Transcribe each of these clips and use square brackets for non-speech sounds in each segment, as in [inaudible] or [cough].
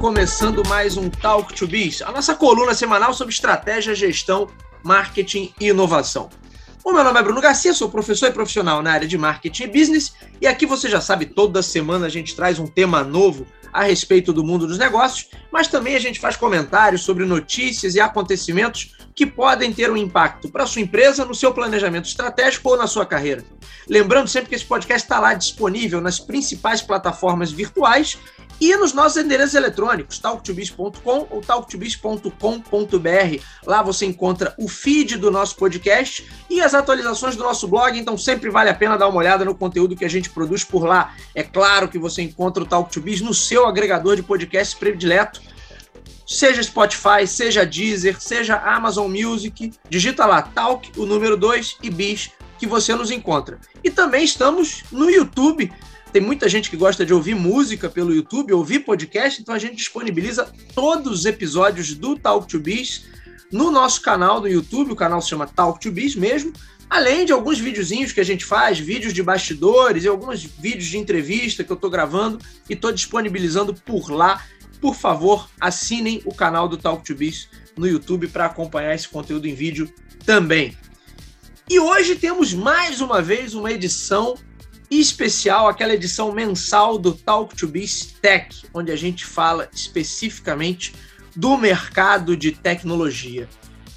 Começando mais um Talk to Biz, a nossa coluna semanal sobre estratégia, gestão, marketing e inovação. O meu nome é Bruno Garcia, sou professor e profissional na área de marketing e business, e aqui você já sabe, toda semana a gente traz um tema novo a respeito do mundo dos negócios, mas também a gente faz comentários sobre notícias e acontecimentos que podem ter um impacto para sua empresa, no seu planejamento estratégico ou na sua carreira. Lembrando sempre que esse podcast está lá disponível nas principais plataformas virtuais e nos nossos endereços eletrônicos, talktobiz.com ou talktobiz.com.br. Lá você encontra o feed do nosso podcast e as atualizações do nosso blog, então sempre vale a pena dar uma olhada no conteúdo que a gente produz por lá. É claro que você encontra o Talk to Biz no seu agregador de podcast predileto, seja Spotify, seja Deezer, seja Amazon Music. Digita lá Talk, o número 2 e Biz, que você nos encontra. E também estamos no YouTube tem muita gente que gosta de ouvir música pelo YouTube, ouvir podcast, então a gente disponibiliza todos os episódios do Talk to Biz no nosso canal do YouTube, o canal se chama Talk to Biz mesmo, além de alguns videozinhos que a gente faz, vídeos de bastidores e alguns vídeos de entrevista que eu estou gravando e estou disponibilizando por lá. Por favor, assinem o canal do Talk to Biz no YouTube para acompanhar esse conteúdo em vídeo também. E hoje temos mais uma vez uma edição especial, aquela edição mensal do Talk to Biz Tech, onde a gente fala especificamente do mercado de tecnologia.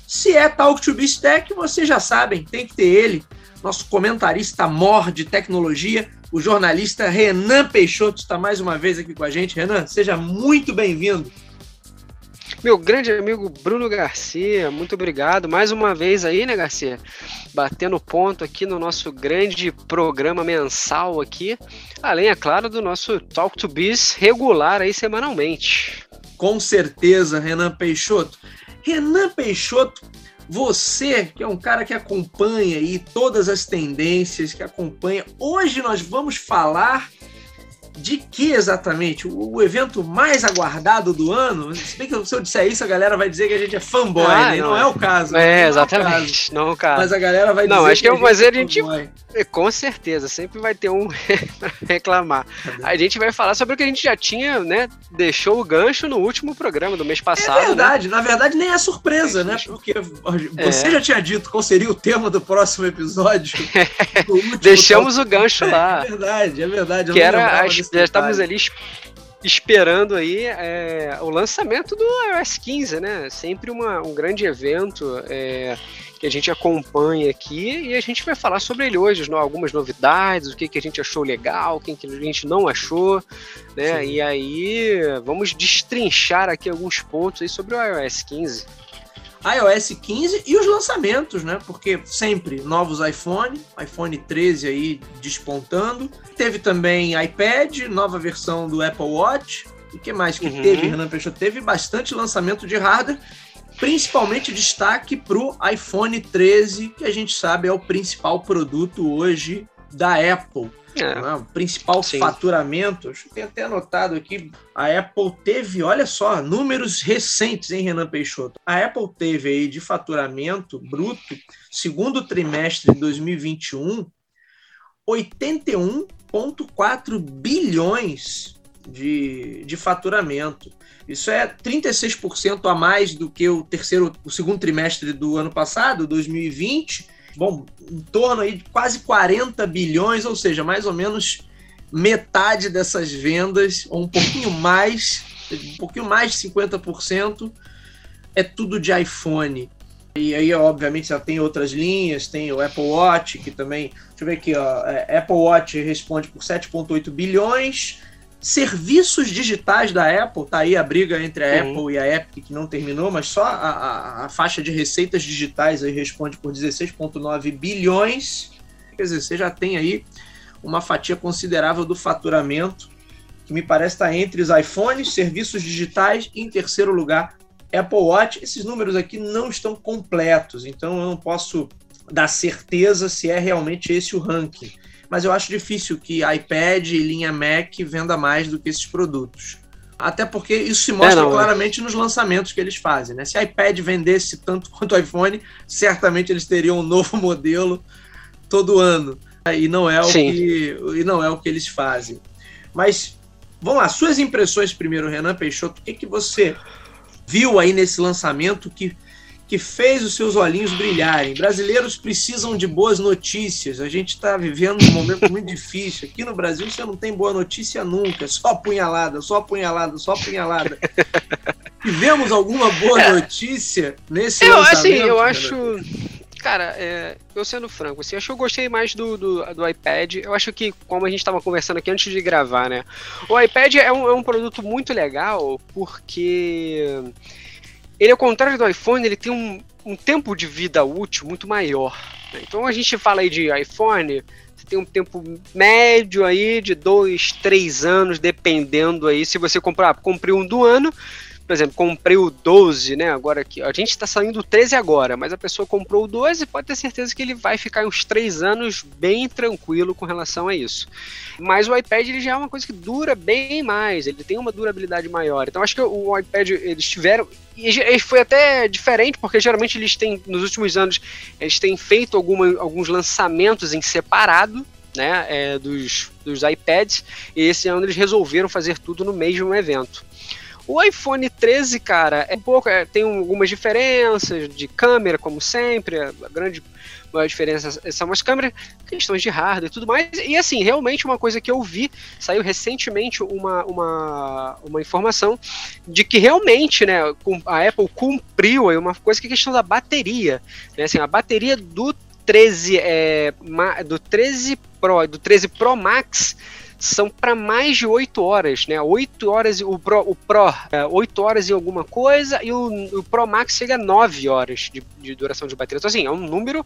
Se é Talk to Biz Tech, vocês já sabem, tem que ter ele, nosso comentarista mor de tecnologia, o jornalista Renan Peixoto está mais uma vez aqui com a gente. Renan, seja muito bem-vindo. Meu grande amigo Bruno Garcia, muito obrigado mais uma vez aí, né, Garcia? Batendo ponto aqui no nosso grande programa mensal aqui, além, é claro, do nosso Talk to Biz regular aí semanalmente. Com certeza, Renan Peixoto. Renan Peixoto, você que é um cara que acompanha aí todas as tendências, que acompanha. Hoje nós vamos falar de que exatamente? O, o, evento mais aguardado do ano? Se bem que se eu disser isso, a galera vai dizer que a gente é fanboy, ah, né? Não, não, é o caso. É, não exatamente. Não é o caso. Mas a galera vai não, dizer acho que, que é, mas a gente, é, com certeza, sempre vai ter um [laughs] reclamar. A gente vai falar sobre o que a gente já tinha, né? Deixou o gancho no último programa do mês passado. É verdade, né? na verdade nem é surpresa, né? Porque você é. já tinha dito qual seria o tema do próximo episódio. [laughs] Do Deixamos o gancho lá. É verdade, é verdade. Que era as já estamos ali esperando aí é, o lançamento do iOS 15, né? Sempre uma, um grande evento é, que a gente acompanha aqui e a gente vai falar sobre ele hoje, algumas novidades, o que, que a gente achou legal, o que, que a gente não achou, né? Sim. E aí vamos destrinchar aqui alguns pontos aí sobre o iOS 15 iOS 15 e os lançamentos, né? Porque sempre novos iPhone, iPhone 13 aí despontando. Teve também iPad, nova versão do Apple Watch. O que mais que uhum. teve, Renan Peixoto? Teve bastante lançamento de hardware, principalmente destaque para o iPhone 13, que a gente sabe é o principal produto hoje da Apple. É. Né? O principal Sim. faturamento, eu tenho até anotado aqui, a Apple teve, olha só, números recentes, hein, Renan Peixoto? A Apple teve aí de faturamento bruto, segundo trimestre de 2021, 81,4 bilhões de, de faturamento. Isso é 36% a mais do que o terceiro, o segundo trimestre do ano passado, 2020, bom, em torno aí de quase 40 bilhões, ou seja, mais ou menos metade dessas vendas, ou um pouquinho mais, um pouquinho mais de 50%, é tudo de iPhone. E aí, obviamente, já tem outras linhas, tem o Apple Watch, que também. Deixa eu ver aqui, ó. É, Apple Watch responde por 7,8 bilhões, Serviços digitais da Apple, tá aí a briga entre a uhum. Apple e a Epic que não terminou, mas só a, a, a faixa de receitas digitais aí responde por 16,9 bilhões. Quer dizer, você já tem aí uma fatia considerável do faturamento, que me parece estar tá entre os iPhones, serviços digitais e, em terceiro lugar, Apple Watch. Esses números aqui não estão completos, então eu não posso dar certeza se é realmente esse o ranking mas eu acho difícil que iPad e linha Mac venda mais do que esses produtos. Até porque isso se mostra é, não, claramente é. nos lançamentos que eles fazem. Né? Se iPad vendesse tanto [laughs] quanto o iPhone, certamente eles teriam um novo [laughs] modelo todo ano. E não é o, que, e não é o que eles fazem. Mas vamos lá, suas impressões primeiro, Renan Peixoto, o que, que você viu aí nesse lançamento que que fez os seus olhinhos brilharem. Brasileiros precisam de boas notícias. A gente está vivendo um momento muito difícil. Aqui no Brasil você não tem boa notícia nunca. Só apunhalada, só apunhalada, só apunhalada. Tivemos alguma boa é. notícia nesse eu, Assim, eu acho... Cara, é, eu sendo franco, assim, acho que eu gostei mais do, do, do iPad. Eu acho que, como a gente estava conversando aqui antes de gravar, né? O iPad é um, é um produto muito legal porque ele, ao contrário do iPhone, ele tem um, um tempo de vida útil muito maior. Né? Então a gente fala aí de iPhone, você tem um tempo médio aí de dois, três anos, dependendo aí. Se você comprar, comprei um do ano, por exemplo, comprei o 12, né? Agora aqui, a gente está saindo o 13 agora, mas a pessoa comprou o 12 pode ter certeza que ele vai ficar uns 3 anos bem tranquilo com relação a isso. Mas o iPad ele já é uma coisa que dura bem mais, ele tem uma durabilidade maior. Então acho que o iPad eles tiveram e foi até diferente, porque geralmente eles têm, nos últimos anos, eles têm feito alguma, alguns lançamentos em separado, né, é, dos, dos iPads, e esse ano eles resolveram fazer tudo no mesmo evento. O iPhone 13, cara, é um pouco, é, tem algumas diferenças de câmera, como sempre, a grande maior diferença são as câmeras, questões de hardware e tudo mais. E assim, realmente uma coisa que eu vi, saiu recentemente uma, uma, uma informação de que realmente, né, a Apple cumpriu aí uma coisa que é a questão da bateria. Né, assim, a bateria do 13, é, do 13 Pro, do 13 Pro Max são para mais de 8 horas, né? 8 horas, o Pro, o Pro é, 8 horas e alguma coisa, e o, o Pro Max chega a 9 horas de, de duração de bateria. Então, assim, é um número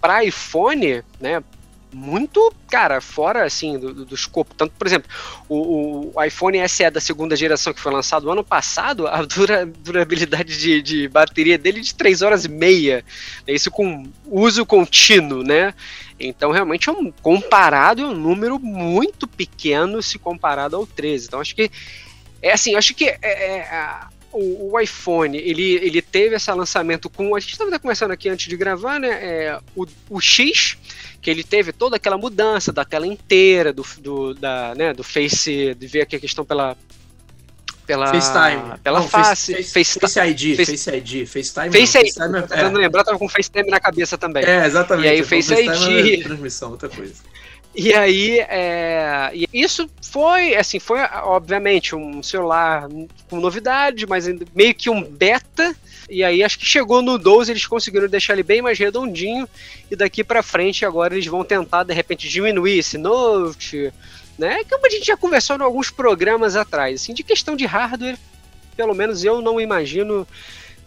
para iPhone, né? Muito, cara, fora assim do, do, escopo. Tanto, por exemplo, o, o, iPhone SE da segunda geração que foi lançado ano passado, a dura, [laughs] durabilidade de, de bateria dele é de 3 horas e meia. Né? Isso com uso contínuo, né? Então, realmente, é um, comparado, é um número muito pequeno se comparado ao 13. Então, acho que. É assim, acho que é, é, o, o, iPhone, ele, ele teve esse lançamento com. A gente estava conversando aqui antes de gravar, né? É, o, o X, que ele teve toda aquela mudança da tela inteira, do, do, da, né, do Face, de ver aqui a questão pela. Pela, FaceTime. Pela Não, face, face, face, face, ID, face, face ID, FaceTime. Face ID. É, tentando lembrar, tava com FaceTime na cabeça também. É, exatamente. E aí o Face ID. É transmissão, outra coisa. E aí, é, isso foi, assim, foi obviamente um celular com novidade, mas meio que um beta. E aí acho que chegou no 12, eles conseguiram deixar ele bem mais redondinho. E daqui para frente agora eles vão tentar de repente diminuir esse Note, né? Como a gente já conversou em alguns programas atrás, assim, de questão de hardware, pelo menos eu não imagino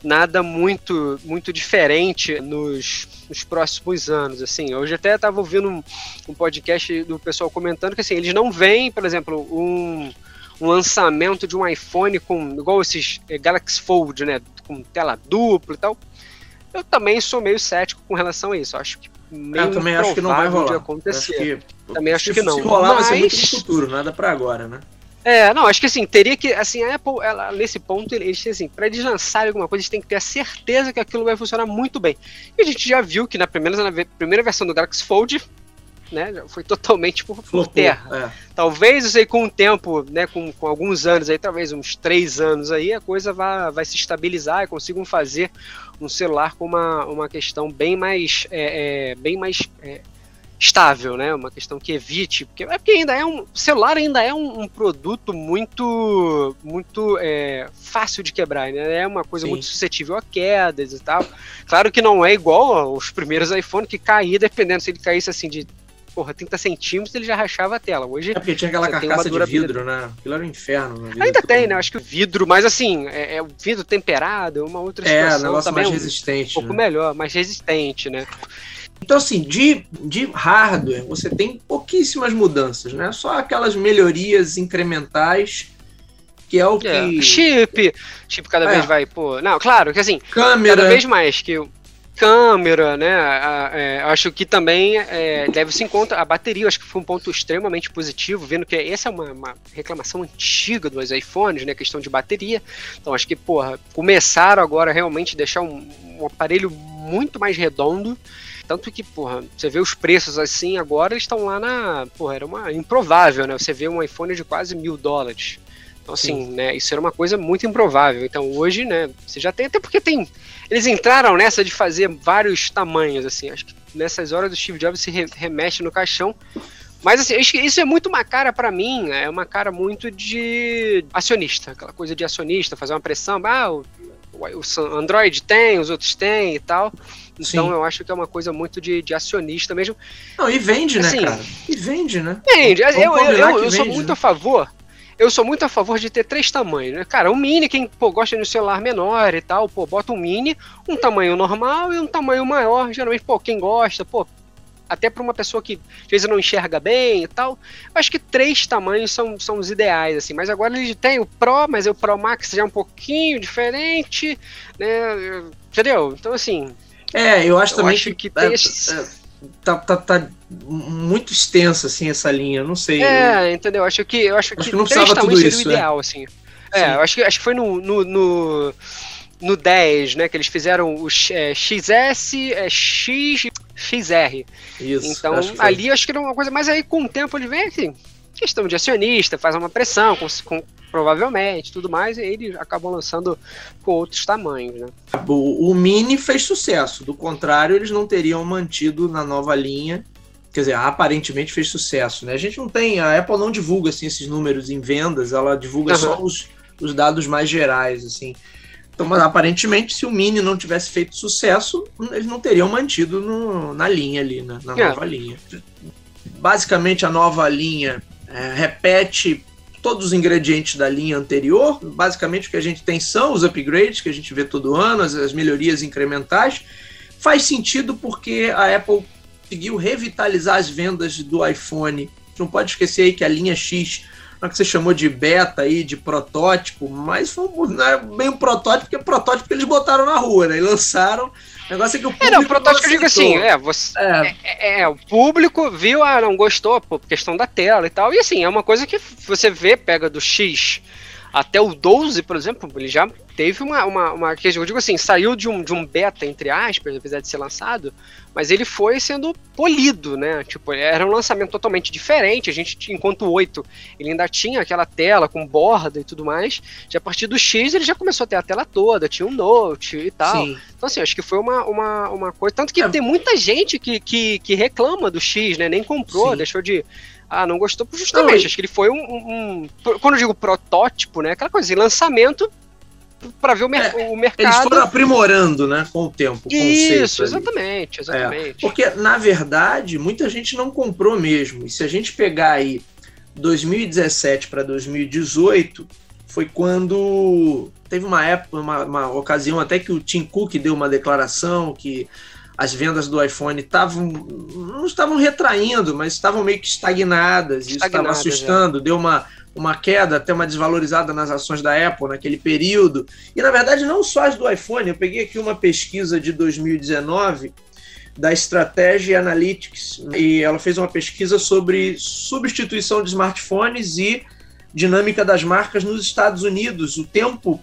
nada muito muito diferente nos, nos próximos anos. Assim, hoje até estava ouvindo um, um, podcast do pessoal comentando que assim, eles não veem, por exemplo, um, um lançamento de um iPhone com igual esses é, Galaxy Fold, né, com tela dupla e tal. Eu também sou meio cético com relação a isso. Acho que meio eu também acho que não vai rolar. acontecer. Acho que, também acho que não. Se rolar, Mas... vai ser muito no futuro, nada para agora, né? É, não, acho que assim, teria que, assim, a Apple, ela, nesse ponto, eles, assim, pra eles lançarem alguma coisa, eles têm que ter a certeza que aquilo vai funcionar muito bem. E a gente já viu que na primeira, na primeira versão do Galaxy Fold, né, foi totalmente por, por terra. É. Talvez, eu sei, com o tempo, né, com, com alguns anos aí, talvez uns três anos aí, a coisa vai, vai se estabilizar e consigam fazer um celular com uma, uma questão bem mais, é, é, bem mais é, estável, né? Uma questão que evite, porque, é porque ainda é um celular ainda é um, um produto muito muito é, fácil de quebrar, né? É uma coisa Sim. muito suscetível a quedas e tal. Claro que não é igual aos primeiros iPhone que caía, dependendo se ele caísse assim de porra, 30 centímetros, ele já rachava a tela. Hoje. É porque tinha aquela carcaça de vidro, né? Aquilo era um inferno. Ainda tem, né? Acho que o vidro, mas assim, é, é o vidro temperado, é uma outra situação. É, um negócio mais resistente. Um pouco né? melhor, mais resistente, né? Então, assim, de, de hardware, você tem pouquíssimas mudanças, né? Só aquelas melhorias incrementais, que é o que. É, chip, chip cada é. vez vai, pô. Não, claro que assim, câmera. cada vez mais que câmera, né? A, é, acho que também é, deve-se em conta a bateria. Acho que foi um ponto extremamente positivo, vendo que essa é uma, uma, reclamação antiga dos iPhones, né? Questão de bateria. Então acho que, porra, começaram agora realmente a deixar um, um aparelho muito mais redondo Tanto que, porra, você vê os preços assim agora, eles estão lá na. Porra, era uma improvável, né? Você vê um iPhone de quase mil dólares. Então, assim, Sim. né, isso era uma coisa muito improvável. Então, hoje, né, você já tem, até porque tem. Eles entraram nessa de fazer vários tamanhos, assim. Acho que nessas horas o Steve Jobs se re remexe no caixão. Mas assim, isso é muito uma cara para mim, é uma cara muito de acionista, aquela coisa de acionista, fazer uma pressão, ah, o, o Android tem, os outros têm e tal. Então Sim. eu acho que é uma coisa muito de, de acionista mesmo. Não, e vende, né, assim, cara? E vende, né? Vende. eu, eu, eu, eu sou muito né? a favor eu sou muito a favor de ter três tamanhos, né? Cara, um mini, quem pô, gosta de um celular menor e tal, pô, bota um mini, um tamanho normal e um tamanho maior. Geralmente, pô, quem gosta, pô, até para uma pessoa que às vezes não enxerga bem e tal. Eu acho que três tamanhos são, são os ideais, assim. Mas agora ele tem o Pro, mas o Pro Max já é um pouquinho diferente, né? Entendeu? Então, assim. É, eu acho eu também acho que, que tem é, esse... é tá, tá, tá muito extensa, assim, essa linha, não sei. É, eu... entendeu? Acho que, eu acho, acho que, que não precisava tudo isso, o é. ideal, é. assim. É, eu acho que, acho que foi no, no, no, no 10, né, que eles fizeram o é, XS, é, X, XR. Isso, então, acho ali acho que era uma coisa, mas aí com o tempo ele vem assim, questão de acionista, faz uma pressão, com, com provavelmente, tudo mais, e eles acabam lançando com outros tamanhos, né? O, o Mini fez sucesso, do contrário, eles não teriam mantido na nova linha. Quer dizer, aparentemente fez sucesso, né? A gente não tem, a Apple não divulga assim esses números em vendas, ela divulga uhum. só os, os dados mais gerais, assim. Então, mas aparentemente, se o Mini não tivesse feito sucesso, eles não teriam mantido no, na linha ali, né? na é. nova linha. Basicamente, a nova linha é, repete todos os ingredientes da linha anterior. Basicamente, o que a gente tem são os upgrades que a gente vê todo ano, as, as melhorias incrementais. Faz sentido porque a Apple conseguiu revitalizar as vendas do iPhone. Não pode esquecer aí que a linha X, não é que você chamou de beta aí, de protótipo, mas foi, não é bem um protótipo, porque é protótipo que eles botaram na rua, né? E lançaram o negócio é que o público. É, não, o protótipo eu digo assim, é, você, é. É, é, o público viu, ah, não gostou, por questão da tela e tal. E assim, é uma coisa que você vê, pega do X até o 12, por exemplo, ele já teve uma, uma, uma eu digo assim, saiu de um, de um beta, entre aspas, apesar de ser lançado, mas ele foi sendo polido, né? Tipo, era um lançamento totalmente diferente. A gente, enquanto o 8, ele ainda tinha aquela tela com borda e tudo mais. Já a partir do X, ele já começou a ter a tela toda, tinha um Note e tal. Sim. Então, assim, acho que foi uma, uma, uma coisa. Tanto que é. tem muita gente que, que, que reclama do X, né? Nem comprou, Sim. deixou de ah, não gostou justamente. Não, acho que ele foi um, um, um, Quando eu digo protótipo, né? Aquela coisa assim, lançamento para ver o, mer é, o, mercado. Eles foram aprimorando, né, com o tempo. O Isso, exatamente, exatamente. É, porque, na verdade, muita gente não comprou mesmo. E se a gente pegar aí 2017 para 2018, foi quando teve uma época, uma, uma ocasião até que o Tim Cook deu uma declaração que as vendas do iPhone estavam não estavam retraindo, mas estavam meio que estagnadas. Isso estava assustando, deu uma, uma queda, até uma desvalorizada nas ações da Apple naquele período. E na verdade, não só as do iPhone, eu peguei aqui uma pesquisa de 2019 da Strategy Analytics e ela fez uma pesquisa sobre substituição de smartphones e dinâmica das marcas nos Estados Unidos. O tempo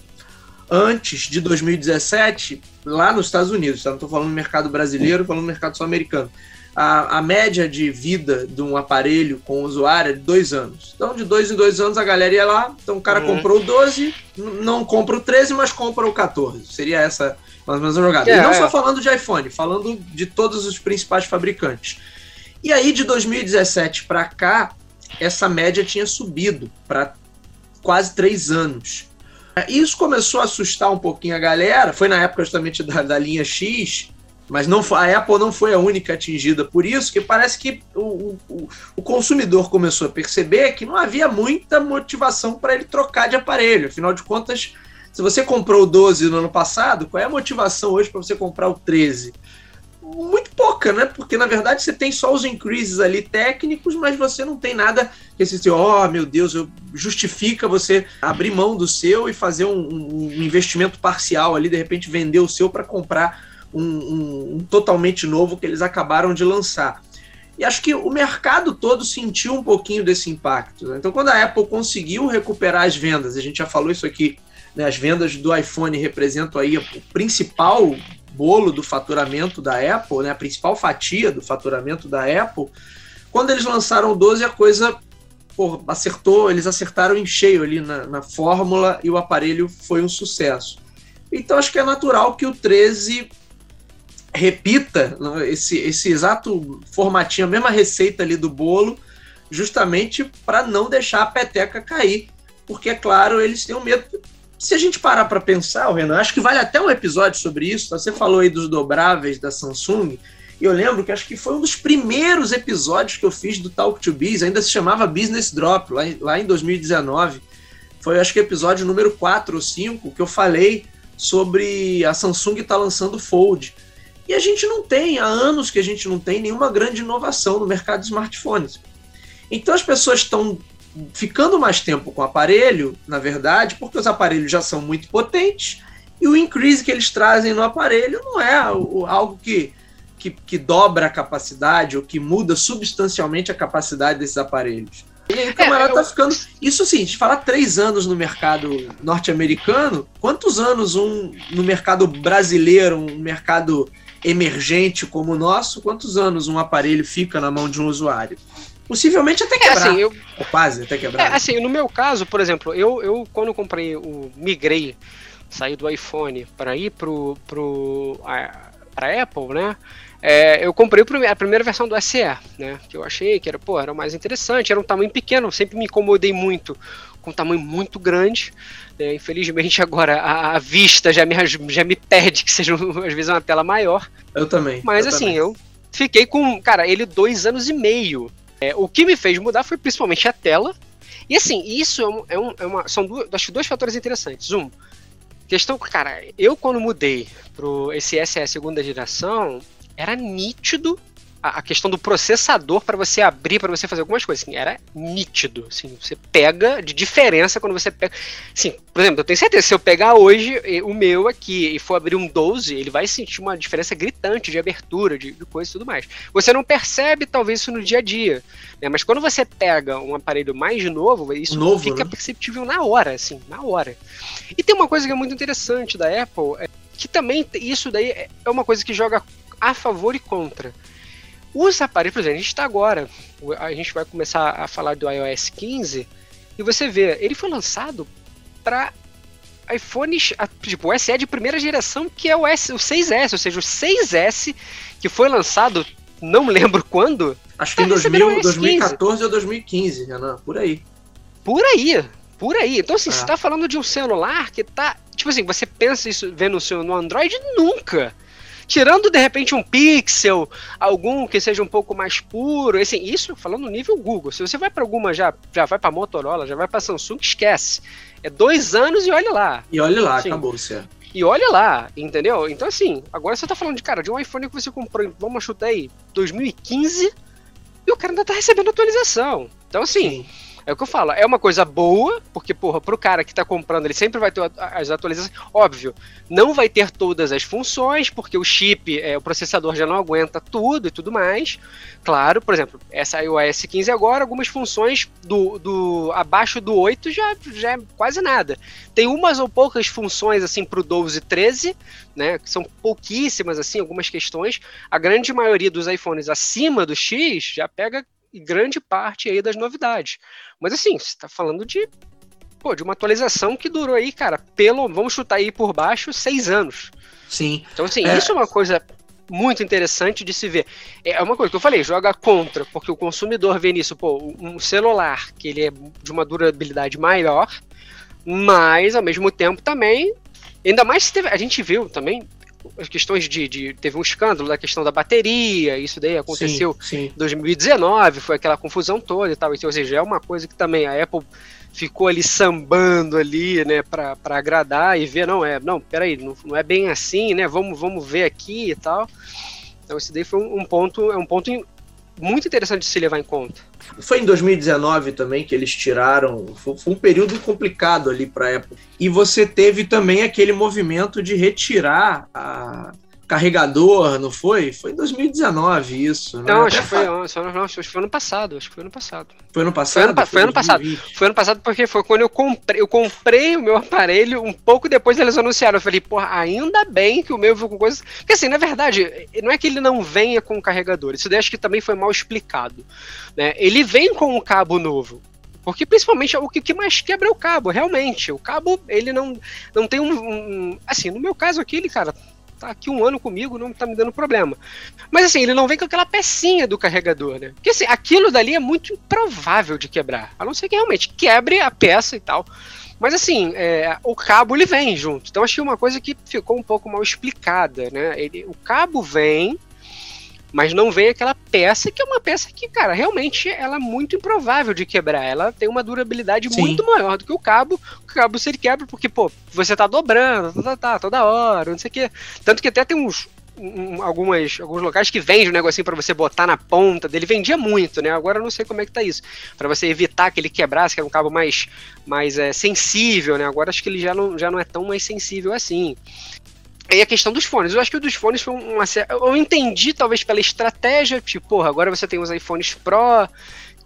antes de 2017 lá nos Estados Unidos, tá? não estou falando no mercado brasileiro, falando no mercado sul-americano. A, a, média de vida de um aparelho com o usuário é de dois anos. Então, de dois em dois anos, a galera ia lá. Então, o cara uhum. comprou o 12, não compra o 13, mas compra o 14. Seria essa mais ou menos a jogada. É, e não é. só falando de iPhone, falando de todos os principais fabricantes. E aí, de 2017 para cá, essa média tinha subido para quase três anos. Isso começou a assustar um pouquinho a galera. Foi na época justamente da, da linha X, mas não a Apple não foi a única atingida por isso, que parece que o, o, o consumidor começou a perceber que não havia muita motivação para ele trocar de aparelho. Afinal de contas, se você comprou o 12 no ano passado, qual é a motivação hoje para você comprar o 13? Muito pouca, né? Porque na verdade você tem só os increases ali técnicos, mas você não tem nada que ó, oh, meu Deus, eu, justifica você abrir mão do seu e fazer um, um investimento parcial ali, de repente vender o seu para comprar um, um, um totalmente novo que eles acabaram de lançar. E acho que o mercado todo sentiu um pouquinho desse impacto. Né? Então, quando a Apple conseguiu recuperar as vendas, a gente já falou isso aqui, né? as vendas do iPhone representam aí o principal bolo do faturamento da Apple, né, a principal fatia do faturamento da Apple. Quando eles lançaram o 12, a coisa acertou, eles acertaram em cheio ali na, na fórmula e o aparelho foi um sucesso. Então acho que é natural que o 13 repita né, esse, esse exato formatinho, a mesma receita ali do bolo, justamente para não deixar a peteca cair. Porque, é claro, eles têm um medo. Se a gente parar para pensar, Renan, acho que vale até um episódio sobre isso. Você falou aí dos dobráveis da Samsung. E eu lembro que acho que foi um dos primeiros episódios que eu fiz do Talk to Biz, ainda se chamava Business Drop, lá em, lá em 2019. Foi acho que episódio número 4 ou 5 que eu falei sobre a Samsung estar tá lançando Fold. E a gente não tem, há anos que a gente não tem nenhuma grande inovação no mercado de smartphones. Então as pessoas estão ficando mais tempo com o aparelho, na verdade, porque os aparelhos já são muito potentes e o increase que eles trazem no aparelho não é algo que, que, que dobra a capacidade ou que muda substancialmente a capacidade desses aparelhos. E aí o camarada é, tá ficando. Isso sim, se falar três anos no mercado norte-americano, quantos anos um no mercado brasileiro, um mercado emergente como o nosso, quantos anos um aparelho fica na mão de um usuário? Possivelmente até quebrar. É, assim, eu, Ou quase até quebrar. É, assim, no meu caso, por exemplo, eu, eu quando comprei o migrei, saí do iPhone para ir pro, pro a, pra Apple, né? É, eu comprei a primeira versão do SE, né? Que eu achei que era, pô, era mais interessante, era um tamanho pequeno, sempre me incomodei muito com um tamanho muito grande. Né? Infelizmente, [laughs] agora a, a, vista já me, já me pede que seja [laughs] às vezes uma tela maior. Eu também. Mas eu assim, também. eu fiquei com, cara, ele dois anos e meio. É, o que me fez mudar foi principalmente a tela. E assim, isso é, um, é, um, é uma. São duas, acho dois fatores interessantes. Um, questão, cara, eu quando mudei pro esse SE segunda geração, era nítido a, questão do processador para você abrir, para você fazer algumas coisas, assim, era nítido, assim, você pega de diferença quando você pega, assim, por exemplo, eu tenho certeza, se eu pegar hoje o meu aqui e for abrir um 12, ele vai sentir uma diferença gritante de abertura, de, de coisa e tudo mais. Você não percebe, talvez, isso no dia a dia, né, mas quando você pega um aparelho mais novo, isso novo, fica né? perceptível na hora, assim, na hora. E tem uma coisa que é muito interessante da Apple, é que também isso daí é uma coisa que joga a favor e contra. Os aparelhos, por exemplo, a gente está agora, a gente vai começar a falar do iOS 15 e você vê, ele foi lançado para iPhones, tipo, o SE de primeira geração, que é o, S, o 6S, ou seja, o 6S que foi lançado, não [laughs] lembro quando. Acho que em 2000, 2014 ou 2015, Renan, por aí. Por aí, por aí. Então, assim, é. você está falando de um celular que tá. Tipo assim, você pensa isso vendo o seu no Android? Nunca. Tirando de repente um pixel, algum que seja um pouco mais puro, assim, isso falando no nível Google. Se você vai para alguma já, já vai para Motorola, já vai para Samsung, esquece. É dois anos e olha lá. E olha lá, assim, acabou certo. E olha lá, entendeu? Então, assim, agora você tá falando de, cara, de um iPhone que você comprou, vamos chutar aí, 2015, e o cara ainda tá recebendo atualização. Então, assim, Sim. É o que eu falo, é uma coisa boa, porque, porra, pro cara que tá comprando, ele sempre vai ter as atualizações. Óbvio, não vai ter todas as funções, porque o chip, é, o processador já não aguenta tudo e tudo mais. Claro, por exemplo, essa iOS 15 agora, algumas funções do, do abaixo do 8 já, já é quase nada. Tem umas ou poucas funções, assim, pro 12 e 13, né, que são pouquíssimas, assim, algumas questões. A grande maioria dos iPhones acima do X já pega grande parte aí das novidades. Mas assim, você está falando de, pô, de uma atualização que durou aí, cara, pelo, vamos chutar aí por baixo, seis anos. Sim. Então, assim, é... isso é uma coisa muito interessante de se ver. É uma coisa que eu falei, joga contra, porque o consumidor vê nisso, pô, um celular que ele é de uma durabilidade maior, mas ao mesmo tempo também, ainda mais teve, a gente viu também questões de, de, Teve um escândalo da questão da bateria, isso daí aconteceu em 2019, foi aquela confusão toda e tal. Então, ou seja, é uma coisa que também a Apple ficou ali sambando ali, né, para agradar e ver, não, é, não, peraí, não, não é bem assim, né, vamos, vamos ver aqui e tal. Então, esse daí foi um, um ponto, é um ponto muito interessante de se levar em conta. Foi em 2019 também que eles tiraram. Foi, um período complicado ali para a Apple. E você teve também aquele movimento de retirar a, carregador, não foi? Foi em 2019 isso. Não, acho que, foi, não, acho que foi ano passado. Acho que foi ano passado. Foi ano passado? Foi ano, foi ano passado. Foi ano passado porque foi quando eu comprei. Eu comprei o meu aparelho um pouco depois eles anunciaram. Eu falei, porra, ainda bem que o meu veio com coisas. Porque assim, na verdade, não é que ele não venha com carregador. Isso daí acho que também foi mal explicado. Né? Ele vem com um cabo novo. Porque principalmente o que mais quebra é o cabo, realmente. O cabo, ele não, não tem um, um. Assim, no meu caso aqui, ele, cara, tá aqui um ano comigo, não tá me dando problema. Mas assim, ele não vem com aquela pecinha do carregador, né? Porque assim, aquilo dali é muito improvável de quebrar. A não ser que realmente quebre a peça e tal. Mas assim, é, o cabo ele vem junto. Então achei uma coisa que ficou um pouco mal explicada, né? Ele, o cabo vem, mas não vem aquela peça que é uma peça que, cara, realmente ela é muito improvável de quebrar. Ela tem uma durabilidade Sim. muito maior do que o cabo. O cabo se ele quebra porque, pô, você tá dobrando, tá, tá, tá toda hora, não sei o quê. Tanto que até tem uns um, algumas, alguns locais que vendem um negocinho para você botar na ponta dele. Vendia muito, né? Agora eu não sei como é que tá isso. para você evitar que ele quebrasse, que era um cabo mais, mais é, sensível, né? Agora acho que ele já não, já não é tão mais sensível assim. E a questão dos fones. Eu acho que o dos fones foi uma. Eu entendi, talvez, pela estratégia, tipo, porra, agora você tem os iPhones Pro,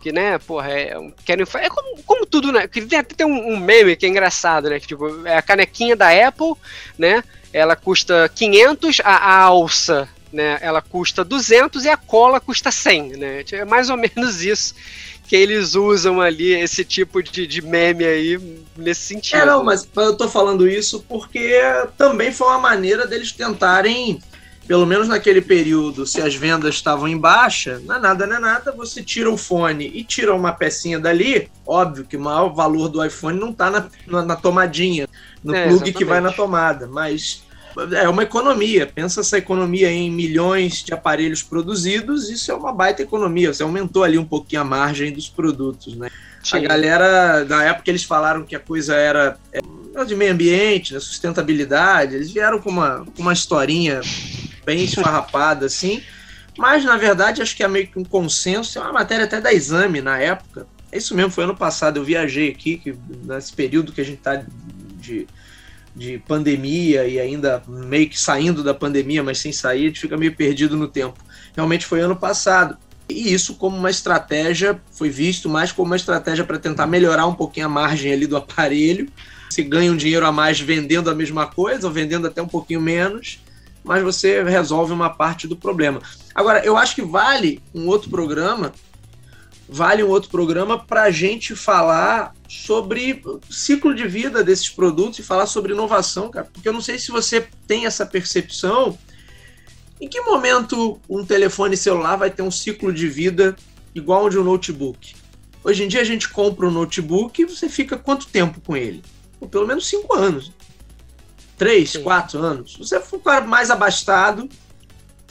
que, né, porra, é, querem, é como, como tudo, né? Tem até um, um, meme que é engraçado, né? Que, tipo, é a canequinha da Apple, né? Ela custa 500, a, a alça, né? Ela custa 200 e a cola custa 100, né? É mais ou menos isso que eles usam ali esse tipo de, de meme aí nesse sentido. É, não, mas eu tô falando isso porque também foi uma maneira deles tentarem, pelo menos naquele período, se as vendas estavam em baixa, não é nada, não é nada, você tira o fone e tira uma pecinha dali, óbvio que o maior valor do iPhone não tá na, na, na tomadinha, no é, plug exatamente. que vai na tomada, mas é uma economia. Pensa essa economia em milhões de aparelhos produzidos, isso é uma baita economia. Você aumentou ali um pouquinho a margem dos produtos, né? Sim. A galera, na época eles falaram que a coisa era é, de meio ambiente, né, sustentabilidade, eles vieram com uma, com uma historinha bem esfarrapada, assim. Mas, na verdade, acho que é meio que um consenso. É uma matéria até da Exame na época. É isso mesmo, foi ano passado. Eu viajei aqui, que, nesse período que a gente está de de pandemia e ainda meio que saindo da pandemia, mas sem sair, a gente fica meio perdido no tempo. Realmente foi ano passado. E isso, como uma estratégia, foi visto mais como uma estratégia para tentar melhorar um pouquinho a margem ali do [laughs] aparelho. Se ganha um dinheiro a mais vendendo a mesma coisa, ou vendendo até um pouquinho menos, mas você resolve uma parte do problema. Agora, eu acho que vale um outro programa vale um outro programa para a gente falar sobre o ciclo de vida desses produtos e falar sobre inovação, cara. Porque eu não sei se você tem essa percepção. Em que momento um telefone celular vai ter um ciclo de vida igual ao de um notebook? Hoje em dia a gente compra um notebook e você fica quanto tempo com ele? Ou pelo menos cinco anos. Três, Sim. quatro anos. Você for um cara mais abastado,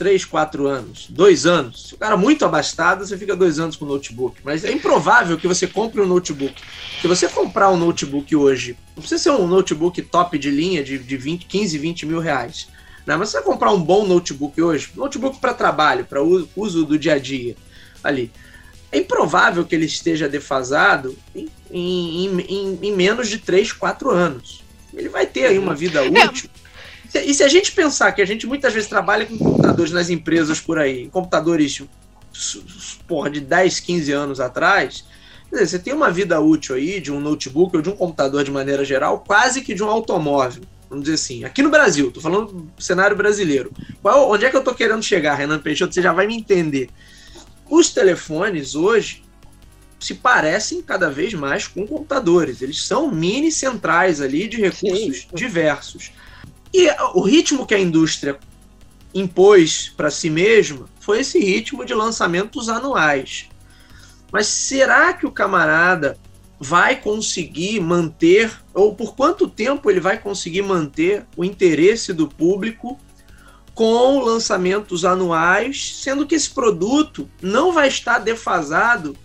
três, quatro anos, dois anos. Se o cara é muito abastado, você fica dois anos com o notebook. Mas é improvável que você compre um notebook. Se você comprar um notebook hoje, não precisa ser um notebook top de linha de, de 20, 15, 20 mil reais. Não, mas você vai comprar um bom notebook hoje, notebook para trabalho, para uso, uso do dia a dia, ali. É improvável que ele esteja defasado em, em, em, em menos de 3, 4 anos. Ele vai ter aí uma vida é, útil. É e se a gente pensar que a gente muitas vezes trabalha com computadores nas empresas por aí, computadores porra, de 10, 15 anos atrás, dizer, você tem uma vida útil aí de um notebook ou de um computador de maneira geral, quase que de um automóvel. Vamos dizer assim, aqui no Brasil, tô falando do cenário brasileiro. Qual, onde é que eu tô querendo chegar, Renan Peixoto? Você já vai me entender. Os telefones hoje se parecem cada vez mais com computadores. Eles são mini centrais ali de recursos Sim. diversos. E o ritmo que a indústria impôs para si mesma foi esse ritmo de lançamentos anuais. Mas será que o camarada vai conseguir manter, ou por quanto tempo ele vai conseguir manter o interesse do público com lançamentos anuais, sendo que esse produto não vai estar defasado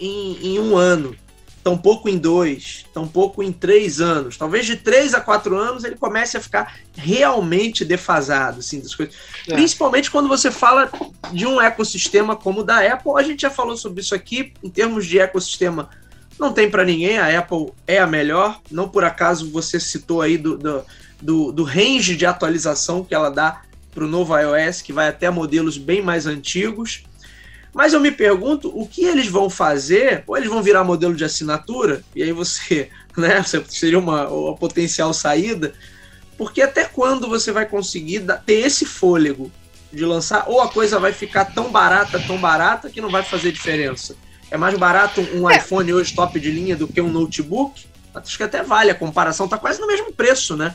em, em um ano? Tampouco em dois, tampouco em três anos. Talvez de três a quatro anos ele comece a ficar realmente defasado, assim, das coisas. É. Principalmente quando você fala de um ecossistema como o da Apple. A gente já falou sobre isso aqui, em termos de ecossistema, não tem para ninguém. A Apple é a melhor. Não por acaso você citou aí do, do, do, do range de atualização que ela dá para o novo iOS, que vai até modelos bem mais antigos. Mas eu me pergunto o que eles vão fazer, ou eles vão virar modelo de assinatura, e aí você, [laughs] né, seria uma, uma potencial saída, porque até quando você vai conseguir ter esse fôlego de lançar, ou a coisa vai ficar tão barata, tão barata, que não vai fazer diferença? É mais barato um é. iPhone hoje top de linha do que um notebook? Acho que até vale a comparação, tá quase no mesmo preço, né?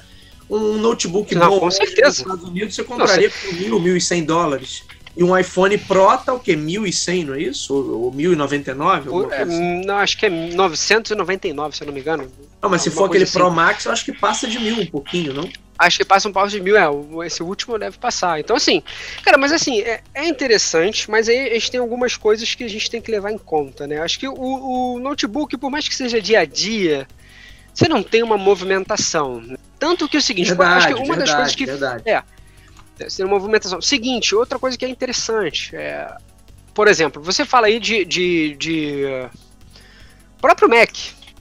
Um notebook não, bom com certeza. nos Estados Unidos você compraria por mil, mil e cem dólares. E um iPhone Pro tá o quê? 1.100, não é isso? Ou, ou 1.099? É, assim? Não, acho que é 999, se eu não me engano. Não, mas se for aquele assim. Pro Max, eu acho que passa de mil um pouquinho, não? Acho que passa um pau de mil, é. Esse último deve passar. Então, assim, cara, mas assim, é, é, interessante, mas aí a gente tem algumas coisas que a gente tem que levar em conta, né? Acho que o, o notebook, por mais que seja dia a dia, você não tem uma movimentação. Tanto que é o seguinte, verdade, acho que uma verdade, das coisas que. Verdade. É, tem uma movimentação. Seguinte, outra coisa que é interessante. É, por exemplo, você fala aí de, de, de próprio Mac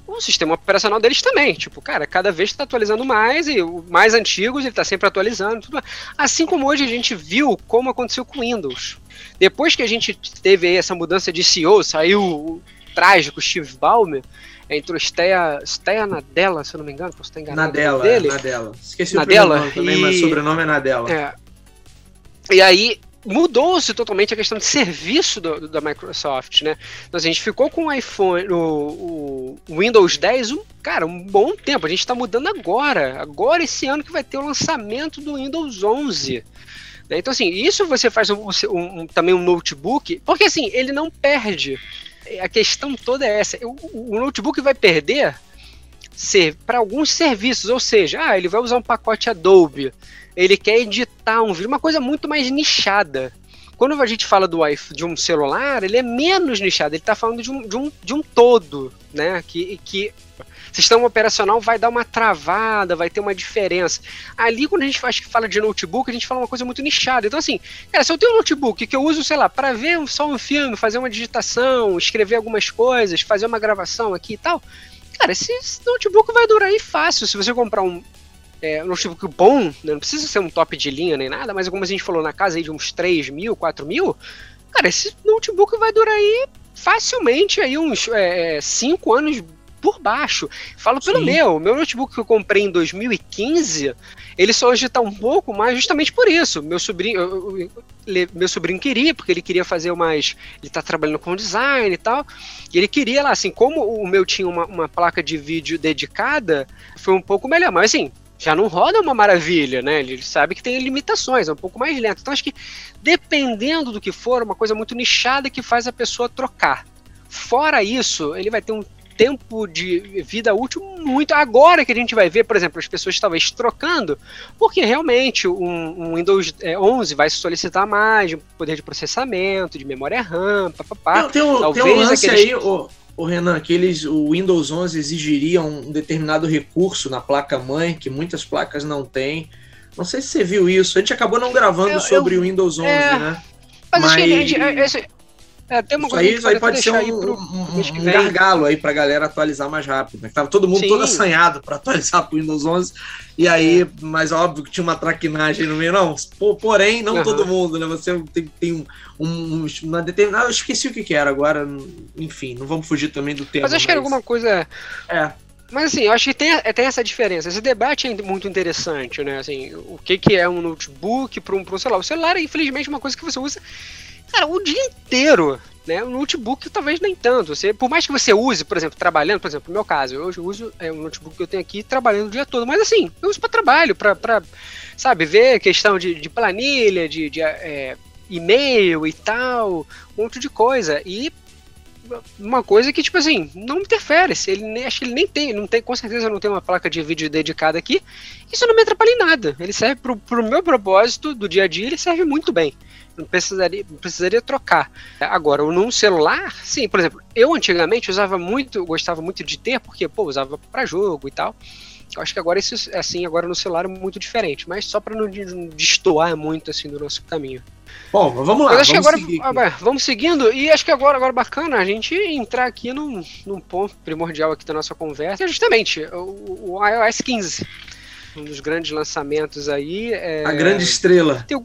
o sistema operacional deles também. Tipo, cara, cada vez está atualizando mais e o mais antigos ele está sempre atualizando. Tudo assim como hoje a gente viu como aconteceu com o Windows. Depois que a gente teve essa mudança de CEO, saiu o trágico Steve Ballmer, entrou Steia, Steia Nadella, se eu não me engano, posso estar enganado. Nadella, dele. Nadella. Esqueci Nadella, o nome também, e... mas o sobrenome é Nadella. É. E aí mudou-se totalmente a questão de serviço do, do, da Microsoft, né? Então, assim, a gente ficou com o iPhone, o, o Windows 10, um, cara, um bom tempo. A gente está mudando agora, agora esse ano que vai ter o lançamento do Windows 11. Né? Então, assim, isso você faz um, um, também um notebook, porque assim, ele não perde. A questão toda é essa. O, o notebook vai perder para alguns serviços, ou seja, ah, ele vai usar um pacote Adobe ele quer editar um vídeo, uma coisa muito mais nichada. Quando a gente fala do de um celular, ele é menos nichado, ele está falando de um, de, um, de um todo, né? Que, que sistema operacional vai dar uma travada, vai ter uma diferença. Ali, quando a gente faz, fala de notebook, a gente fala uma coisa muito nichada. Então, assim, cara, se eu tenho um notebook que eu uso, sei lá, para ver só um filme, fazer uma digitação, escrever algumas coisas, fazer uma gravação aqui e tal, cara, esse notebook vai durar aí fácil. Se você comprar um, é, um notebook bom, né, não precisa ser um top de linha nem nada, mas como a gente falou, na casa aí de uns 3 mil, 4 mil, cara, esse notebook vai durar aí facilmente aí uns 5 é, anos por baixo. Falo pelo Sim. meu, meu notebook que eu comprei em 2015, ele só está um pouco mais justamente por isso. Meu sobrinho, eu, eu, meu sobrinho queria, porque ele queria fazer mais. Ele está trabalhando com design e tal. E ele queria lá, assim, como o meu tinha uma, uma placa de vídeo dedicada, foi um pouco melhor. Mas assim, já não roda uma maravilha, né? Ele sabe que tem limitações, é um pouco mais lento. Então acho que dependendo do que for, uma coisa muito nichada que faz a pessoa trocar. Fora isso, ele vai ter um tempo de vida útil muito. Agora que a gente vai ver, por exemplo, as pessoas talvez trocando, porque realmente um, um Windows 11 é, vai solicitar mais de poder de processamento, de memória RAM, papapá. Não, tem um, talvez tem um lance aqueles... aí, oh, o Renan, que eles, o Windows 11 exigiria um determinado recurso na placa-mãe, que muitas placas não têm. Não sei se você viu isso. A gente acabou não gravando eu, sobre eu, o Windows 11, é, né? Mas, mas... acho que a gente, é, tem uma isso coisa aí, isso aí pode ser um, pro, um, um gargalo aí pra galera atualizar mais rápido. Né? Tava todo mundo Sim. todo assanhado para [laughs] atualizar pro Windows 11. E aí, é. mas óbvio que tinha uma traquinagem no meio. Não, porém, não uhum. todo mundo, né? Você tem, tem um, um, uma determinada. Eu esqueci o que, que era agora. Enfim, não vamos fugir também do tema. Mas acho mas... que era alguma coisa. É. Mas assim, eu acho que tem, tem essa diferença. Esse debate é muito interessante, né? Assim, o que, que é um notebook para um, um celular? O celular é, infelizmente, uma coisa que você usa cara, o dia inteiro. Né? O notebook talvez nem tanto. Você, por mais que você use, por exemplo, trabalhando, por exemplo, no meu caso, eu hoje uso é, um notebook que eu tenho aqui trabalhando o dia todo, mas assim, eu uso para trabalho, para, sabe, ver questão de, de planilha, de, de é, e-mail e tal, um monte de coisa. E uma coisa que, tipo assim, não interfere. Se ele acho que ele nem tem, não tem, com certeza não tem uma placa de vídeo dedicada aqui. Isso não me atrapalha em nada. Ele serve pro, pro meu propósito do dia a dia, ele serve muito bem não precisaria, não precisaria trocar. Agora, num celular, sim, por exemplo, eu antigamente usava muito, gostava muito de ter, porque, pô, usava para jogo e tal. Eu acho que agora isso, assim, agora no celular é muito diferente, mas só para não destoar muito, assim, do nosso caminho. Bom, vamos lá. Mas acho vamos que agora, seguir. vamos seguindo, e acho que agora, agora bacana a gente entrar aqui num, num ponto primordial aqui da nossa conversa, é justamente o, o iOS 15. um dos grandes lançamentos aí. É... A grande estrela. Tem,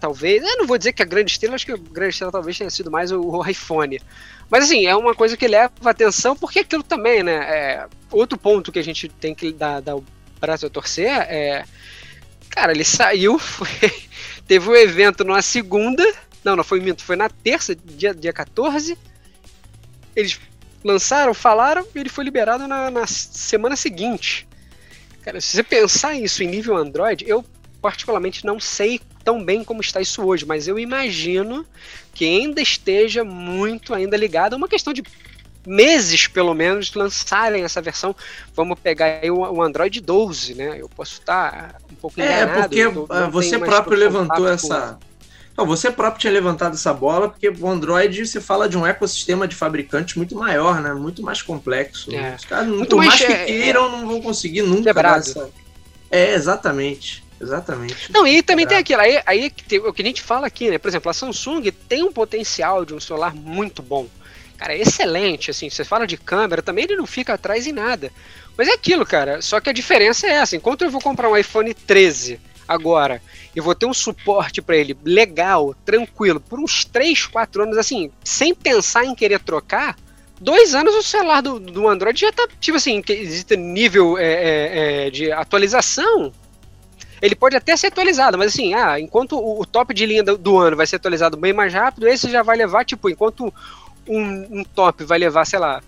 talvez, eu não vou dizer que a grande estrela, acho que a grande estrela talvez tenha sido mais o, o iPhone. Mas assim, é uma coisa que leva atenção, porque aquilo também, né? É, outro ponto que a gente tem que dar, dar o braço a torcer é. Cara, ele saiu, [laughs] foi, teve um evento numa segunda. Não, não foi minto, foi na terça, dia, dia 14. Eles lançaram, falaram, e ele foi liberado na, na semana seguinte. Cara, se você pensar isso em nível Android, eu particularmente não sei tão bem como está isso hoje, mas eu imagino que ainda esteja muito ainda ligado a uma questão de meses, pelo menos, lançarem essa versão. Vamos pegar aí o, Android 12, né? Eu posso estar um pouco é, enganado. É, porque ah, você próprio levantou essa... Não, você próprio tinha levantado essa bola, porque o Android você fala de um ecossistema de fabricantes muito maior, né? Muito mais complexo. É. Os caras, muito mais, mais que é, queiram, é, não vão conseguir nunca. Essa... É, exatamente. Exatamente. Não, e também tem aquilo, aí, aí o que a gente fala aqui, né? Por exemplo, a Samsung tem um potencial de um celular muito bom. Cara, é excelente, assim, você fala de câmera, também ele não fica atrás em nada. Mas é aquilo, cara, só que a diferença é essa, enquanto eu vou comprar um iPhone 13 agora, e vou ter um suporte para ele legal, tranquilo, por uns 3, 4 anos, assim, sem pensar em querer trocar, dois anos o celular do, do Android já tá, tipo assim, existe nível é, é, é, de atualização ele pode até ser atualizado, mas assim, ah, enquanto o, top de linha do, do, ano vai ser atualizado bem mais rápido, esse já vai levar, tipo, enquanto um, um top vai levar, sei lá,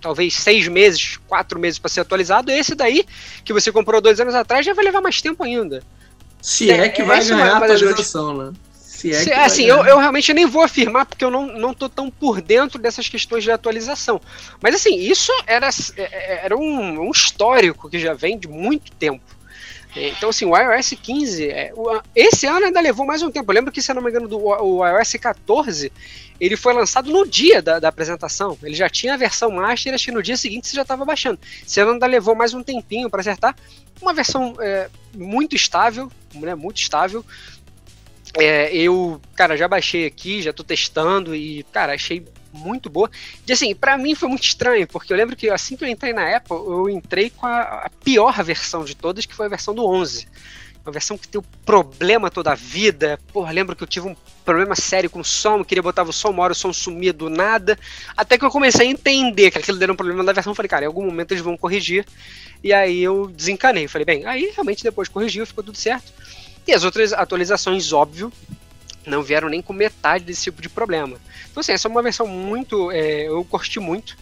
talvez seis meses, quatro meses para ser atualizado, esse daí, que você comprou dois anos atrás, já vai levar mais tempo ainda. Se é, é que vai ganhar a atualização, né? Se é Se, assim, eu, eu, realmente nem vou afirmar porque eu não, não tô tão por dentro dessas questões de atualização. Mas assim, isso era, é, é, era um, um histórico que já vem de muito tempo. Então, assim, o iOS 15, é, esse ano ainda levou mais um tempo. Eu lembro que, se eu não me engano, do, o iOS 14, ele foi lançado no dia da, da apresentação. Ele já tinha a versão master, acho que no dia seguinte você já estava baixando. Esse ano ainda levou mais um tempinho para acertar. Uma versão é, muito estável, né, muito estável. É, eu, cara, já baixei aqui, já estou testando e, cara, achei muito boa. E assim, para mim foi muito estranho, porque eu lembro que assim que eu entrei na Apple, eu entrei com a, a pior versão de todas, que foi a versão do 11 uma versão que tem o problema toda a vida. Porra, lembro que eu tive um problema sério com o som, queria botar o som, uma o som sumia do nada. Até que eu comecei a entender que aquilo era um problema da versão. Falei, cara, em algum momento eles vão corrigir. E aí eu desencanei. Falei, bem, aí realmente depois corrigiu, ficou tudo certo. E as outras atualizações, óbvio, não vieram nem com metade desse tipo de problema. Então, assim, essa é uma versão muito. É, eu curti muito.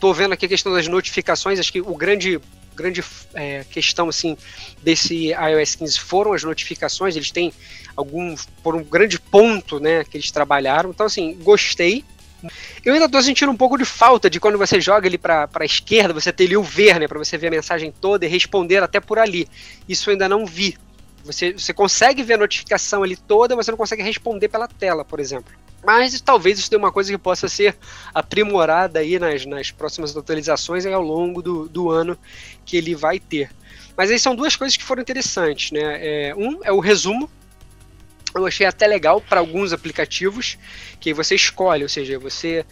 Tô vendo aqui a questão das notificações, acho que o grande grande é, questão assim desse iOS 15 foram as notificações. Eles têm algum por um grande ponto, né, que eles trabalharam. Então assim, gostei. Eu ainda estou sentindo um pouco de falta de quando você joga ele para a esquerda, você ter ali o ver, né, para você ver a mensagem toda e responder até por ali. Isso eu ainda não vi. Você, você consegue ver a notificação ali toda, mas você não consegue responder pela tela, por exemplo. Mas talvez isso seja uma coisa que possa ser aprimorada aí nas, nas próximas atualizações ao longo do, do ano que ele vai ter. Mas aí são duas coisas que foram interessantes, né? É, um é o resumo. Eu achei até legal para alguns aplicativos que você escolhe, ou seja, você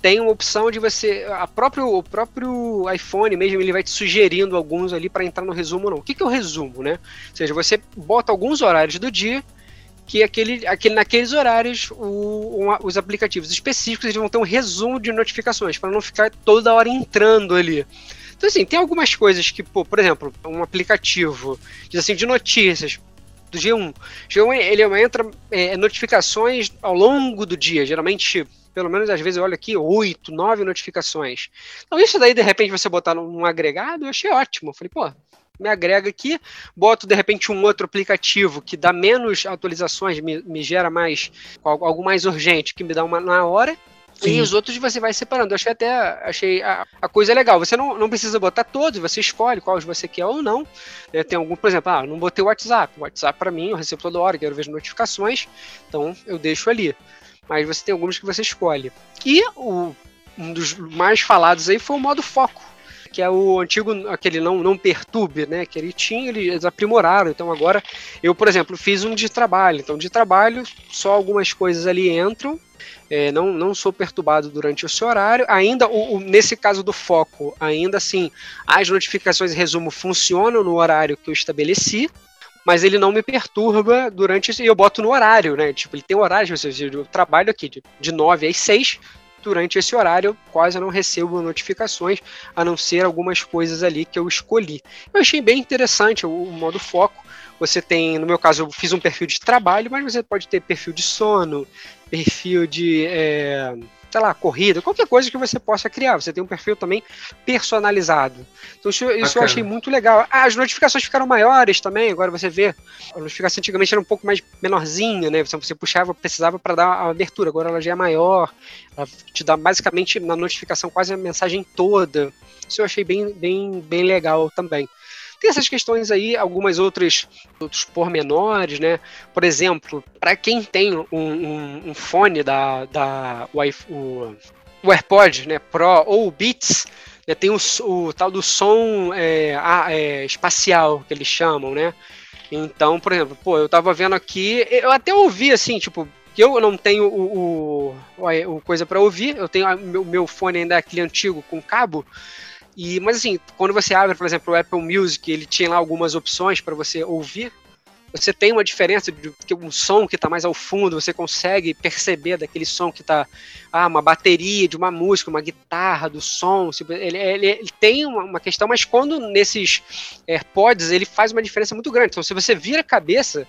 tem uma opção de você. A próprio, o próprio iPhone mesmo ele vai te sugerindo alguns ali para entrar no resumo não. O que, que é o resumo, né? Ou seja, você bota alguns horários do dia que aquele, aquele, naqueles horários o, um, os aplicativos específicos eles vão ter um resumo de notificações para não ficar toda hora entrando ali. Então, assim, tem algumas coisas que, pô, por exemplo, um aplicativo diz assim, de notícias do G1. G1 ele entra é, notificações ao longo do dia, geralmente pelo menos às vezes eu olho aqui, oito, nove notificações. Então, isso daí, de repente, você botar num agregado, eu achei ótimo. Eu falei, pô, me agrega aqui, boto de repente um outro aplicativo que dá menos atualizações, me, me gera mais algo mais urgente, que me dá uma na hora. Sim. E os outros você vai separando. Eu achei até achei a, a, coisa legal. Você não, não precisa botar todos, você escolhe quais você quer ou não. É, tem algum, por exemplo, ah, não botei o WhatsApp. O WhatsApp para mim, eu recebo toda hora, quero ver as notificações, então eu deixo ali mas você tem alguns que você escolhe. E o, um dos mais falados aí foi o modo foco, que é o antigo, aquele não, não perturbe, né? Que ele tinha, eles aprimoraram. Então agora, eu, por exemplo, fiz um de trabalho. Então, de trabalho, só algumas coisas ali entram. é, não, não sou perturbado durante esse horário. Ainda, o, o, nesse caso do foco, ainda assim, as notificações resumo funcionam no horário que eu estabeleci, mas ele não me perturba durante e eu boto no horário, né? Tipo, ele tem horário, eu trabalho aqui de, de 9 às 6, durante esse horário eu quase não recebo notificações, a não ser algumas coisas ali que eu escolhi. Eu achei bem interessante o, o modo foco. Você tem, no meu caso, eu fiz um perfil de trabalho, mas você pode ter perfil de sono, perfil de. É, sei lá, corrida, qualquer coisa que você possa criar. Você tem um perfil também personalizado. Então isso, isso eu achei muito legal. Ah, as notificações ficaram maiores também, agora você vê. A notificação antigamente era um pouco mais menorzinha, né? Você puxava, precisava para dar a abertura, agora ela já é maior. Ela te dá basicamente na notificação quase a mensagem toda. Isso eu achei bem, bem, bem legal também. Tem essas questões aí, algumas outras outros pormenores, né? Por exemplo, para quem tem um, um, um, fone da, da o, o AirPod né, Pro ou o Beats, né, tem o, o, tal do som é, é, espacial que eles chamam, né? Então, por exemplo, pô, eu tava vendo aqui, eu até ouvi assim, tipo, eu não tenho o, o, o coisa para ouvir, eu tenho o meu, meu fone ainda é aquele antigo com cabo, e, mas assim, quando você abre, por exemplo, o Apple Music, ele tinha lá algumas opções para você ouvir. Você tem uma diferença de que um som que está mais ao fundo, você consegue perceber daquele som que está ah, uma bateria de uma música, uma guitarra do som. Ele, ele, ele tem uma, uma, questão, mas quando nesses AirPods ele faz uma diferença muito grande. Então, se você vira a cabeça,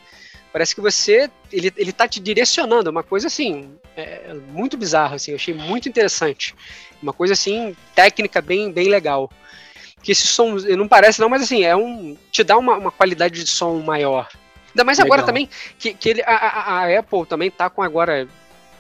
parece que você ele, ele tá te direcionando, uma coisa assim, é, muito bizarra, assim, eu achei muito interessante. Uma coisa assim, técnica bem, bem legal. Que esse som, não parece não, mas assim, é um. te dá uma, uma qualidade de som maior. Ainda mais legal. agora também, que, que ele, a, a, a Apple também tá com agora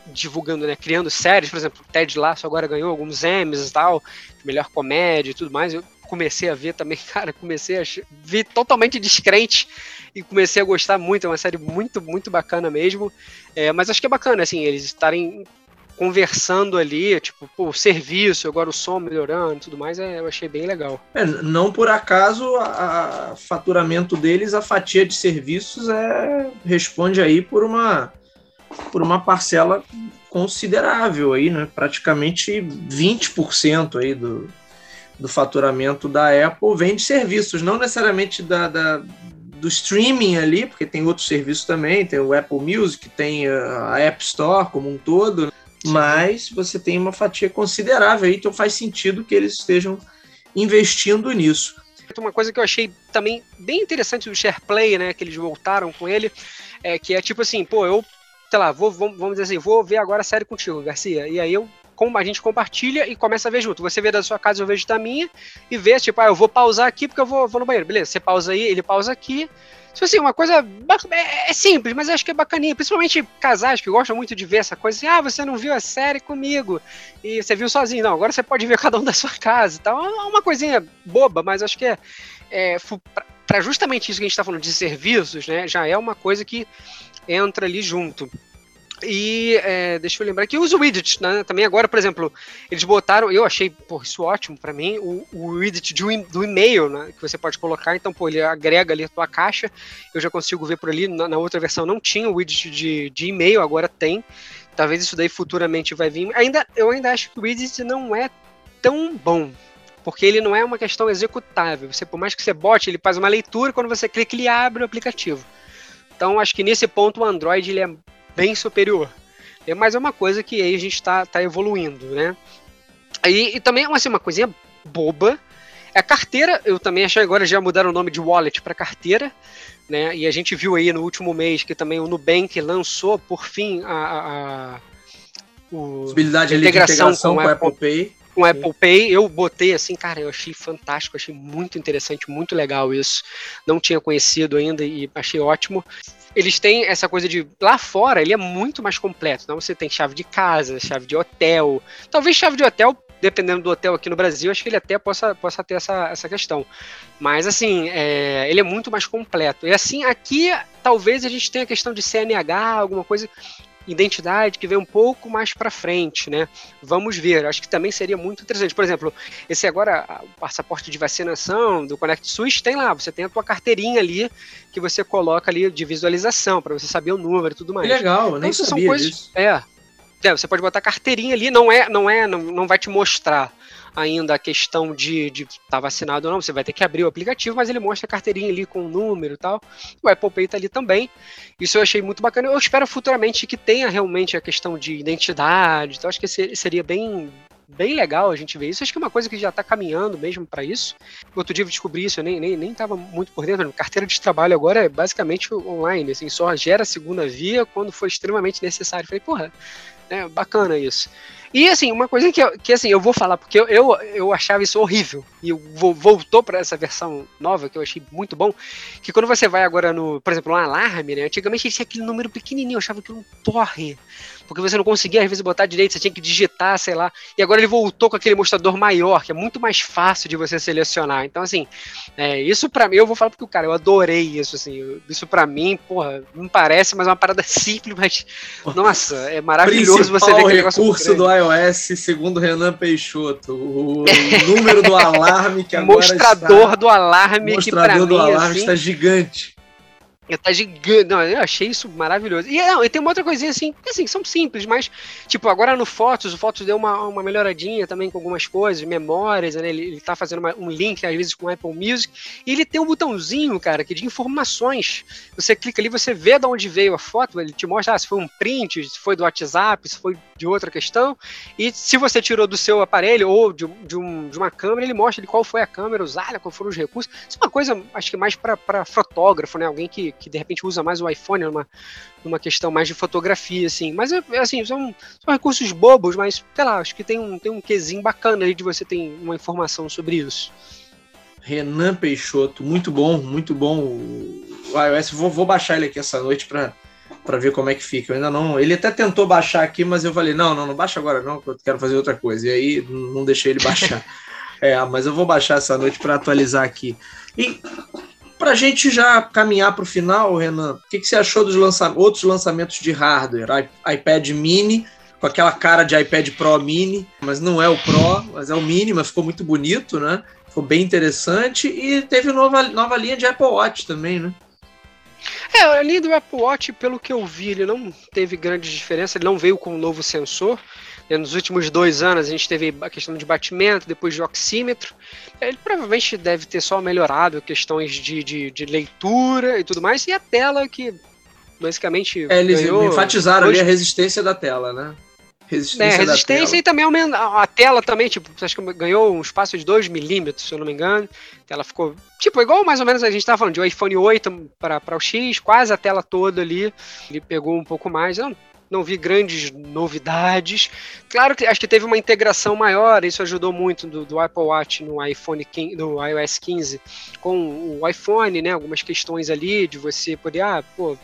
divulgando, né, criando séries, por exemplo, Ted Lasso agora ganhou alguns Emmys e tal, melhor comédia e tudo mais. Eu comecei a ver também, [laughs] cara, comecei a ver totalmente descrente e comecei a gostar muito, é uma série muito, muito bacana mesmo. É, mas acho que é bacana, assim, eles estarem conversando ali, tipo, pô, o serviço, agora o som melhorando e tudo mais, é, eu achei bem legal. É, não por acaso o faturamento deles, a fatia de serviços é responde aí por uma por uma parcela considerável aí, né? Praticamente 20% aí do, do faturamento da Apple vem de serviços, não necessariamente da, da, do streaming ali, porque tem outros serviços também, tem o Apple Music, tem a App Store como um todo, né? mas você tem uma fatia considerável aí, então faz sentido que eles estejam investindo nisso. Uma coisa que eu achei também bem interessante do SharePlay, né, que eles voltaram com ele, é que é tipo assim, pô, eu, sei lá, vou, vamos dizer assim, vou ver agora a série contigo, Garcia, e aí eu a gente compartilha e começa a ver junto. Você vê da sua casa, eu vejo da minha, e vê, tipo, ah, eu vou pausar aqui porque eu vou, vou no banheiro. Beleza, você pausa aí, ele pausa aqui. Tipo assim, uma coisa é, é simples, mas acho que é bacaninha. Principalmente casais que gostam muito de ver essa coisa assim, ah, você não viu a série comigo e você viu sozinho. Não, agora você pode ver [laughs] cada um da sua casa e tal. É uma coisinha boba, mas acho que é, é para justamente isso que a gente está falando de serviços, né? Já é uma coisa que entra ali junto. E é, deixa eu lembrar que os widgets, né? Também agora, por exemplo, eles botaram, eu achei isso ótimo para mim, o, o widget de, do e-mail, né? Que você pode colocar, então, pô, ele agrega ali a tua caixa. Eu já consigo ver por ali, na, na outra versão não tinha o widget de, de e-mail, agora tem. Talvez isso daí futuramente vai vir. Ainda, eu ainda acho que o widget não é tão bom, porque ele não é uma questão executável. Você, por mais que você bote, ele faz uma leitura, quando você clica, ele abre o aplicativo. Então, acho que nesse ponto o Android ele é bem superior. É, mas é uma coisa que aí a gente está tá evoluindo, né? E, e também assim, uma coisinha boba. É a carteira, eu também achei agora já mudaram o nome de wallet para carteira, né? E a gente viu aí no último mês que também o Nubank lançou por fim a, a, a o, possibilidade a integração, de integração com, com Apple Pay. Com o Apple Pay, eu botei assim, cara, eu achei fantástico, achei muito interessante, muito legal isso. Não tinha conhecido ainda e achei ótimo eles têm essa coisa de lá fora ele é muito mais completo. Então você tem chave de casa, chave de hotel. Talvez chave de hotel, dependendo do hotel aqui no Brasil, acho que ele até possa, possa ter essa, essa questão. Mas assim, é, ele é muito mais completo. E assim, aqui talvez a gente tenha a questão de CNH, alguma coisa identidade que vem um pouco mais para frente, né? Vamos ver. Acho que também seria muito interessante. Por exemplo, esse agora o passaporte de vacinação do Connect SUS tem lá. Você tem a tua carteirinha ali que você coloca ali de visualização para você saber o número e tudo mais. Legal, então, nem sabia são coisas, disso. É. É, você pode botar carteirinha ali, não é, não é, não, não vai te mostrar ainda a questão de estar tá vacinado ou não, você vai ter que abrir o aplicativo, mas ele mostra a carteirinha ali com o número e tal. O Apple Pay tá ali também. Isso eu achei muito bacana. Eu espero futuramente que tenha realmente a questão de identidade. Então acho que seria bem bem legal a gente ver isso. Acho que é uma coisa que já está caminhando mesmo para isso. Outro dia eu descobri isso, eu nem, nem, nem tava muito por dentro. Carteira de trabalho agora é basicamente online, assim, só gera segunda via quando for extremamente necessário. Falei, porra, é bacana isso. E assim, uma coisa que, eu, que assim, eu vou falar, porque eu, eu, eu achava isso horrível. E voltou para essa versão nova, que eu achei muito bom. Que quando você vai agora no, por exemplo, um alarme, né? Antigamente tinha aquele número pequenininho, eu achava que um porre porque você não conseguia às vezes botar direito, você tinha que digitar, sei lá. E agora ele voltou com aquele mostrador maior, que é muito mais fácil de você selecionar. Então, assim, é, isso para mim, eu vou falar porque o cara, eu adorei isso, assim. Isso para mim, porra, não parece, mas é uma parada [laughs] simples, mas nossa, é maravilhoso você ver aquele recurso do iOS, segundo Renan Peixoto, o número [laughs] do alarme que agora mostrador está... do alarme mostrador que mim, do alarme assim, está gigante. Tá gigante. Não, eu achei isso maravilhoso. E, não, e tem uma outra coisinha assim, que assim, são simples, mas, tipo, agora no Fotos, o Fotos deu uma, uma melhoradinha também com algumas coisas, memórias, né? Ele, ele tá fazendo uma, um link, às vezes, com o Apple Music. E ele tem um botãozinho, cara, que de informações. Você clica ali, você vê de onde veio a foto, ele te mostra ah, se foi um print, se foi do WhatsApp, se foi de outra questão. E se você tirou do seu aparelho ou de, de, um, de uma câmera, ele mostra qual foi a câmera usada, qual foram os recursos. Isso é uma coisa, acho que mais para fotógrafo, né? Alguém que que de repente usa mais o iPhone numa, numa questão mais de fotografia, assim. Mas, é, assim, são, são recursos bobos, mas, sei lá, acho que tem um, tem um quesinho bacana aí de você ter uma informação sobre isso. Renan Peixoto, muito bom, muito bom o iOS. Vou, vou baixar ele aqui essa noite para para ver como é que fica. Eu ainda não. Ele até tentou baixar aqui, mas eu falei: não, não, não baixa agora, não, eu quero fazer outra coisa. E aí não deixei ele baixar. [laughs] é, mas eu vou baixar essa noite para atualizar aqui. E para a gente já caminhar para o final, Renan, o que, que, você achou dos lança outros lançamentos de hardware? I iPad mini, com aquela cara de iPad Pro mini, mas não é o Pro, mas é o mini, mas ficou muito bonito, né? Ficou bem interessante. E teve nova, nova linha de Apple Watch também, né? É, a linha do Apple Watch, pelo que eu vi, ele não teve grande diferença, ele não veio com um novo sensor. Nos últimos dois anos a gente teve a questão de batimento, depois de oxímetro. Ele provavelmente deve ter só melhorado questões de, de, de leitura e tudo mais, e a tela que basicamente. É, eles ganhou enfatizaram ali a resistência da tela, né? Resistência, é, resistência e também aumenta, a tela também, tipo, acho que ganhou um espaço de 2 milímetros, se eu não me engano. A tela ficou, tipo, igual mais ou menos a gente estava falando, de iPhone 8 para o X, quase a tela toda ali. Ele pegou um pouco mais. Não, não vi grandes novidades. Claro que acho que teve uma integração maior, isso ajudou muito do, do Apple Watch no iPhone 15, no iOS 15 com o iPhone, né? Algumas questões ali de você poder, ah, pô,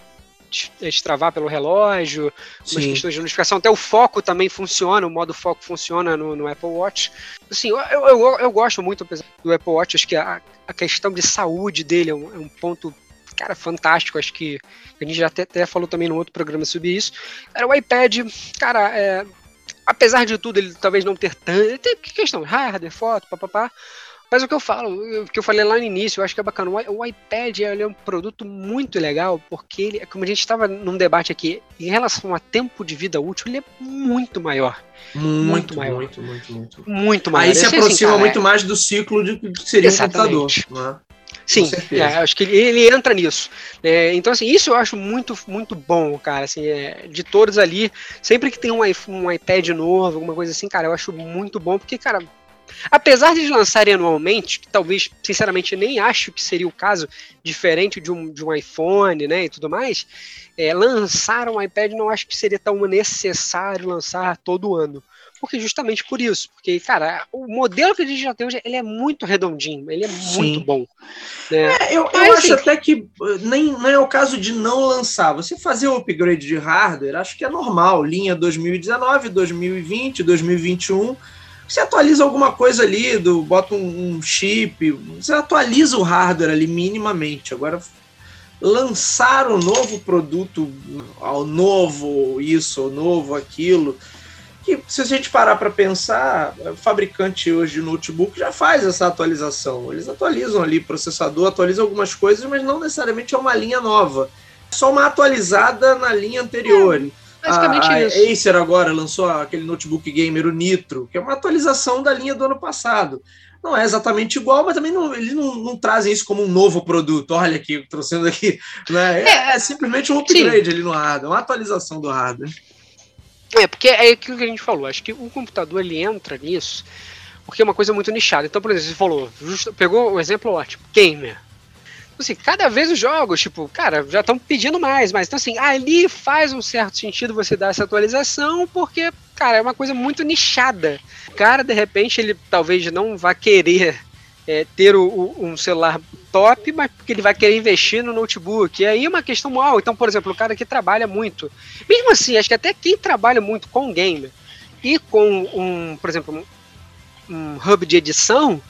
destravar pelo relógio, Sim. questões de notificação, até o foco também funciona, o modo foco funciona no, no Apple Watch. Assim, eu, eu, eu, gosto muito do Apple Watch, acho que a, a questão de saúde dele é um, é um ponto cara, fantástico. Acho que a gente já até, até falou também no outro programa sobre isso. Era o iPad, cara, é, apesar de tudo, ele talvez não ter tanto. Tem questão, hardware, foto, papapá. Mas o que eu falo, o que eu falei lá no início, eu acho que é bacana. O, iPad é um produto muito legal, porque ele, como a gente estava num debate aqui, em relação a tempo de vida útil, ele é muito maior. Muito, muito maior. Muito, muito, muito. Muito maior. Aí se assim, aproxima assim, muito é... mais do ciclo de que seria Exatamente. um computador. Né? Sim, é, acho que ele, ele entra nisso. É, então, assim, isso eu acho muito, muito bom, cara. Assim, é, de todos ali, sempre que tem um, um iPad novo, alguma coisa assim, cara, eu acho muito bom, porque, cara, apesar de lançarem anualmente, que talvez, sinceramente, nem acho que seria o caso, diferente de um, de um iPhone, né, e tudo mais, é, lançar um iPad não acho que seria tão necessário lançar todo ano porque justamente por isso, porque, cara, o modelo que a gente já tem hoje, ele é muito redondinho, ele é Sim. muito bom. Né? É, eu, eu acho assim, até que uh, nem, nem é o caso de não lançar, você fazer o upgrade de hardware, acho que é normal, linha 2019, 2020, 2021, você atualiza alguma coisa ali, do, bota um, um chip, você atualiza o hardware ali minimamente, agora lançar um novo produto, ao novo isso, ao novo aquilo, que se a gente parar para pensar, o fabricante hoje de notebook já faz essa atualização. Eles atualizam ali processador, atualizam algumas coisas, mas não necessariamente é uma linha nova. É só uma atualizada na linha anterior. Basicamente a, isso. A Acer agora lançou aquele notebook gamer, o Nitro, que é uma atualização da linha do ano passado. Não é exatamente igual, mas também não, eles não, não trazem isso como um novo produto. Olha aqui, trouxendo aqui. Né? É, é, é simplesmente um upgrade sim. ali no hardware, uma atualização do hardware. É, porque é aquilo que a gente falou. Acho que o computador ele entra nisso porque é uma coisa muito nichada. Então, por exemplo, você falou, justo, pegou um exemplo ótimo, gamer. Então, assim, cada vez os jogos, tipo, cara, já estão pedindo mais, mas então assim, ali faz um certo sentido você dar essa atualização, porque, cara, é uma coisa muito nichada. O cara, de repente, ele talvez não vá querer é, ter o, o, um celular top, mas porque ele vai querer investir no notebook. E aí é uma questão mal. Então, por exemplo, o cara que trabalha muito. Mesmo assim, acho que até quem trabalha muito com gamer e com um, por exemplo, um hub de edição,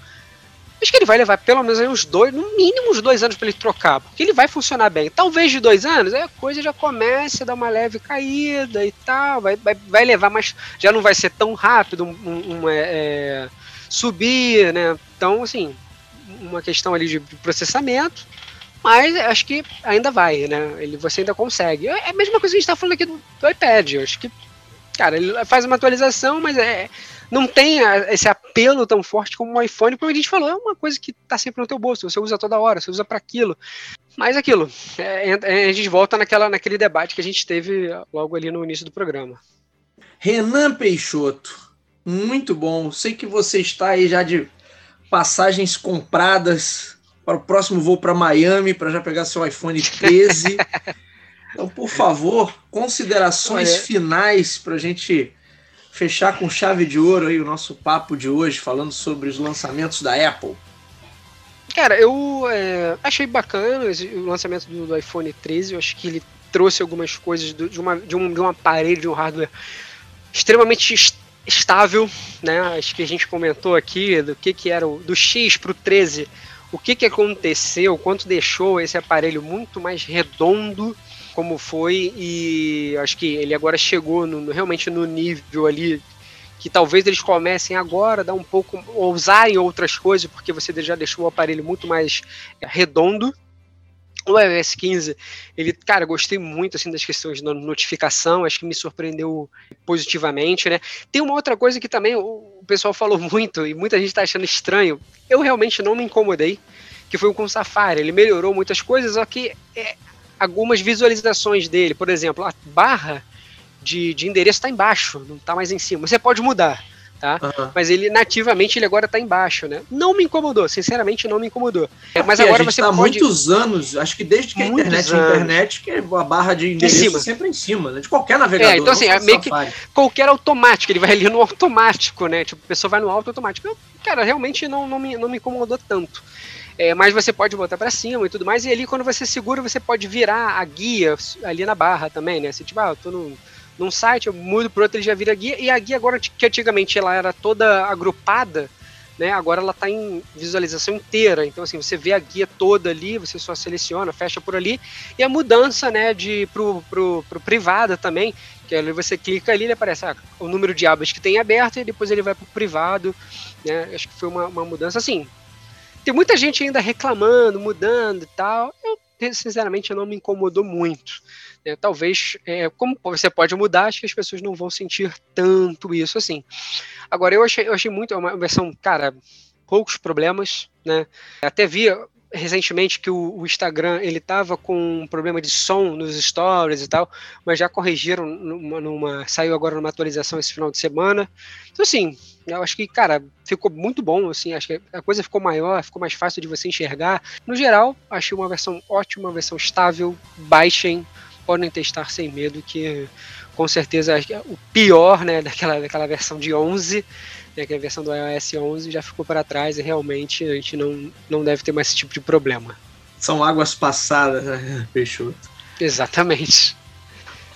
acho que ele vai levar pelo menos uns dois, no mínimo uns dois anos para ele trocar, porque ele vai funcionar bem. Talvez de dois anos, a coisa já comece a dar uma leve caída e tal, vai, vai, vai levar, mas já não vai ser tão rápido um, um, um é, é, subir, né? Então, assim, uma questão ali de processamento, mas acho que ainda vai, né? Ele, você ainda consegue. É a mesma coisa que a gente está falando aqui do, do iPad, acho que, cara, ele faz uma atualização, mas é não tem esse apelo tão forte como o iPhone, como a gente falou, é uma coisa que está sempre no teu bolso, você usa toda hora, você usa para aquilo. Mas aquilo, é, é, a gente volta naquela, naquele debate que a gente teve logo ali no início do programa. Renan Peixoto, muito bom. Sei que você está aí já de passagens compradas para o próximo voo para Miami para já pegar seu iPhone 13. [laughs] então, por favor, considerações finais para a gente fechar com chave de ouro aí o nosso papo de hoje, falando sobre os lançamentos da Apple? Cara, eu é, achei bacana o lançamento do, do, iPhone 13. Eu acho que ele trouxe algumas coisas do, de, uma, de, um, de um aparelho, de um hardware extremamente estável, né? Acho que a gente comentou aqui do que, que era o, do X para o 13, o que, que aconteceu, quanto deixou esse aparelho muito mais redondo como foi e acho que ele agora chegou no, realmente no nível ali que talvez eles comecem agora dar um pouco, ousarem outras coisas, porque você já deixou o aparelho muito mais é, redondo. O iOS 15, ele, cara, gostei muito assim das questões de notificação, acho que me surpreendeu positivamente, né? Tem uma outra coisa que também o pessoal falou muito e muita gente está achando estranho. Eu realmente não me incomodei, que foi com o Safari. Ele melhorou muitas coisas, só que é, algumas visualizações dele. Por exemplo, a barra de, de endereço está embaixo, não está mais em cima. Você pode mudar, tá? Uhum. Mas ele nativamente ele agora está embaixo, né? Não me incomodou, sinceramente não me incomodou. É, mas agora você tá pode... muitos anos, acho que desde que a internet é internet, que a barra de endereço é sempre em cima, né? De qualquer navegador. É, então assim, é meio que qualquer automático, ele vai ali no automático, né? Tipo, a pessoa vai no auto automático. Eu, cara, realmente não, não, me, não me incomodou tanto. É, mas você pode botar para cima e tudo mais. E ali, quando você segura, você pode virar a guia ali na barra também, né? Se tipo, ah, eu tô no, num site, eu mudo pro outro, ele já vira a guia. E a guia agora, que antigamente ela era toda agrupada, né? Agora ela está em visualização inteira. Então, assim, você vê a guia toda ali, você só seleciona, fecha por ali. E a mudança, né, de pro, pro, pro privada também, que ali você clica ali, ele aparece ah, o número de abas que tem aberto e depois ele vai pro privado, né? Acho que foi uma, uma mudança assim tem muita gente ainda reclamando, mudando e tal. Eu, sinceramente, não me incomodou muito. Né? Talvez, é, como você pode mudar, acho que as pessoas não vão sentir tanto isso assim. Agora, eu achei, eu achei muito, é uma versão, cara, poucos problemas, né? Até vi recentemente que o, o, Instagram ele tava com um problema de som nos stories e tal, mas já corrigiram numa, numa, saiu agora numa atualização esse final de semana. Então assim, eu acho que cara ficou muito bom, assim, acho que a coisa ficou maior, ficou mais fácil de você enxergar. No geral, achei uma versão ótima, uma versão estável. Baixem, podem testar sem medo que com certeza o pior, né, daquela, daquela versão de 11 né, que a versão do iOS 11 já ficou para trás e realmente a gente não, não deve ter mais esse tipo de problema. São águas passadas, né, [laughs] Peixoto? Exatamente.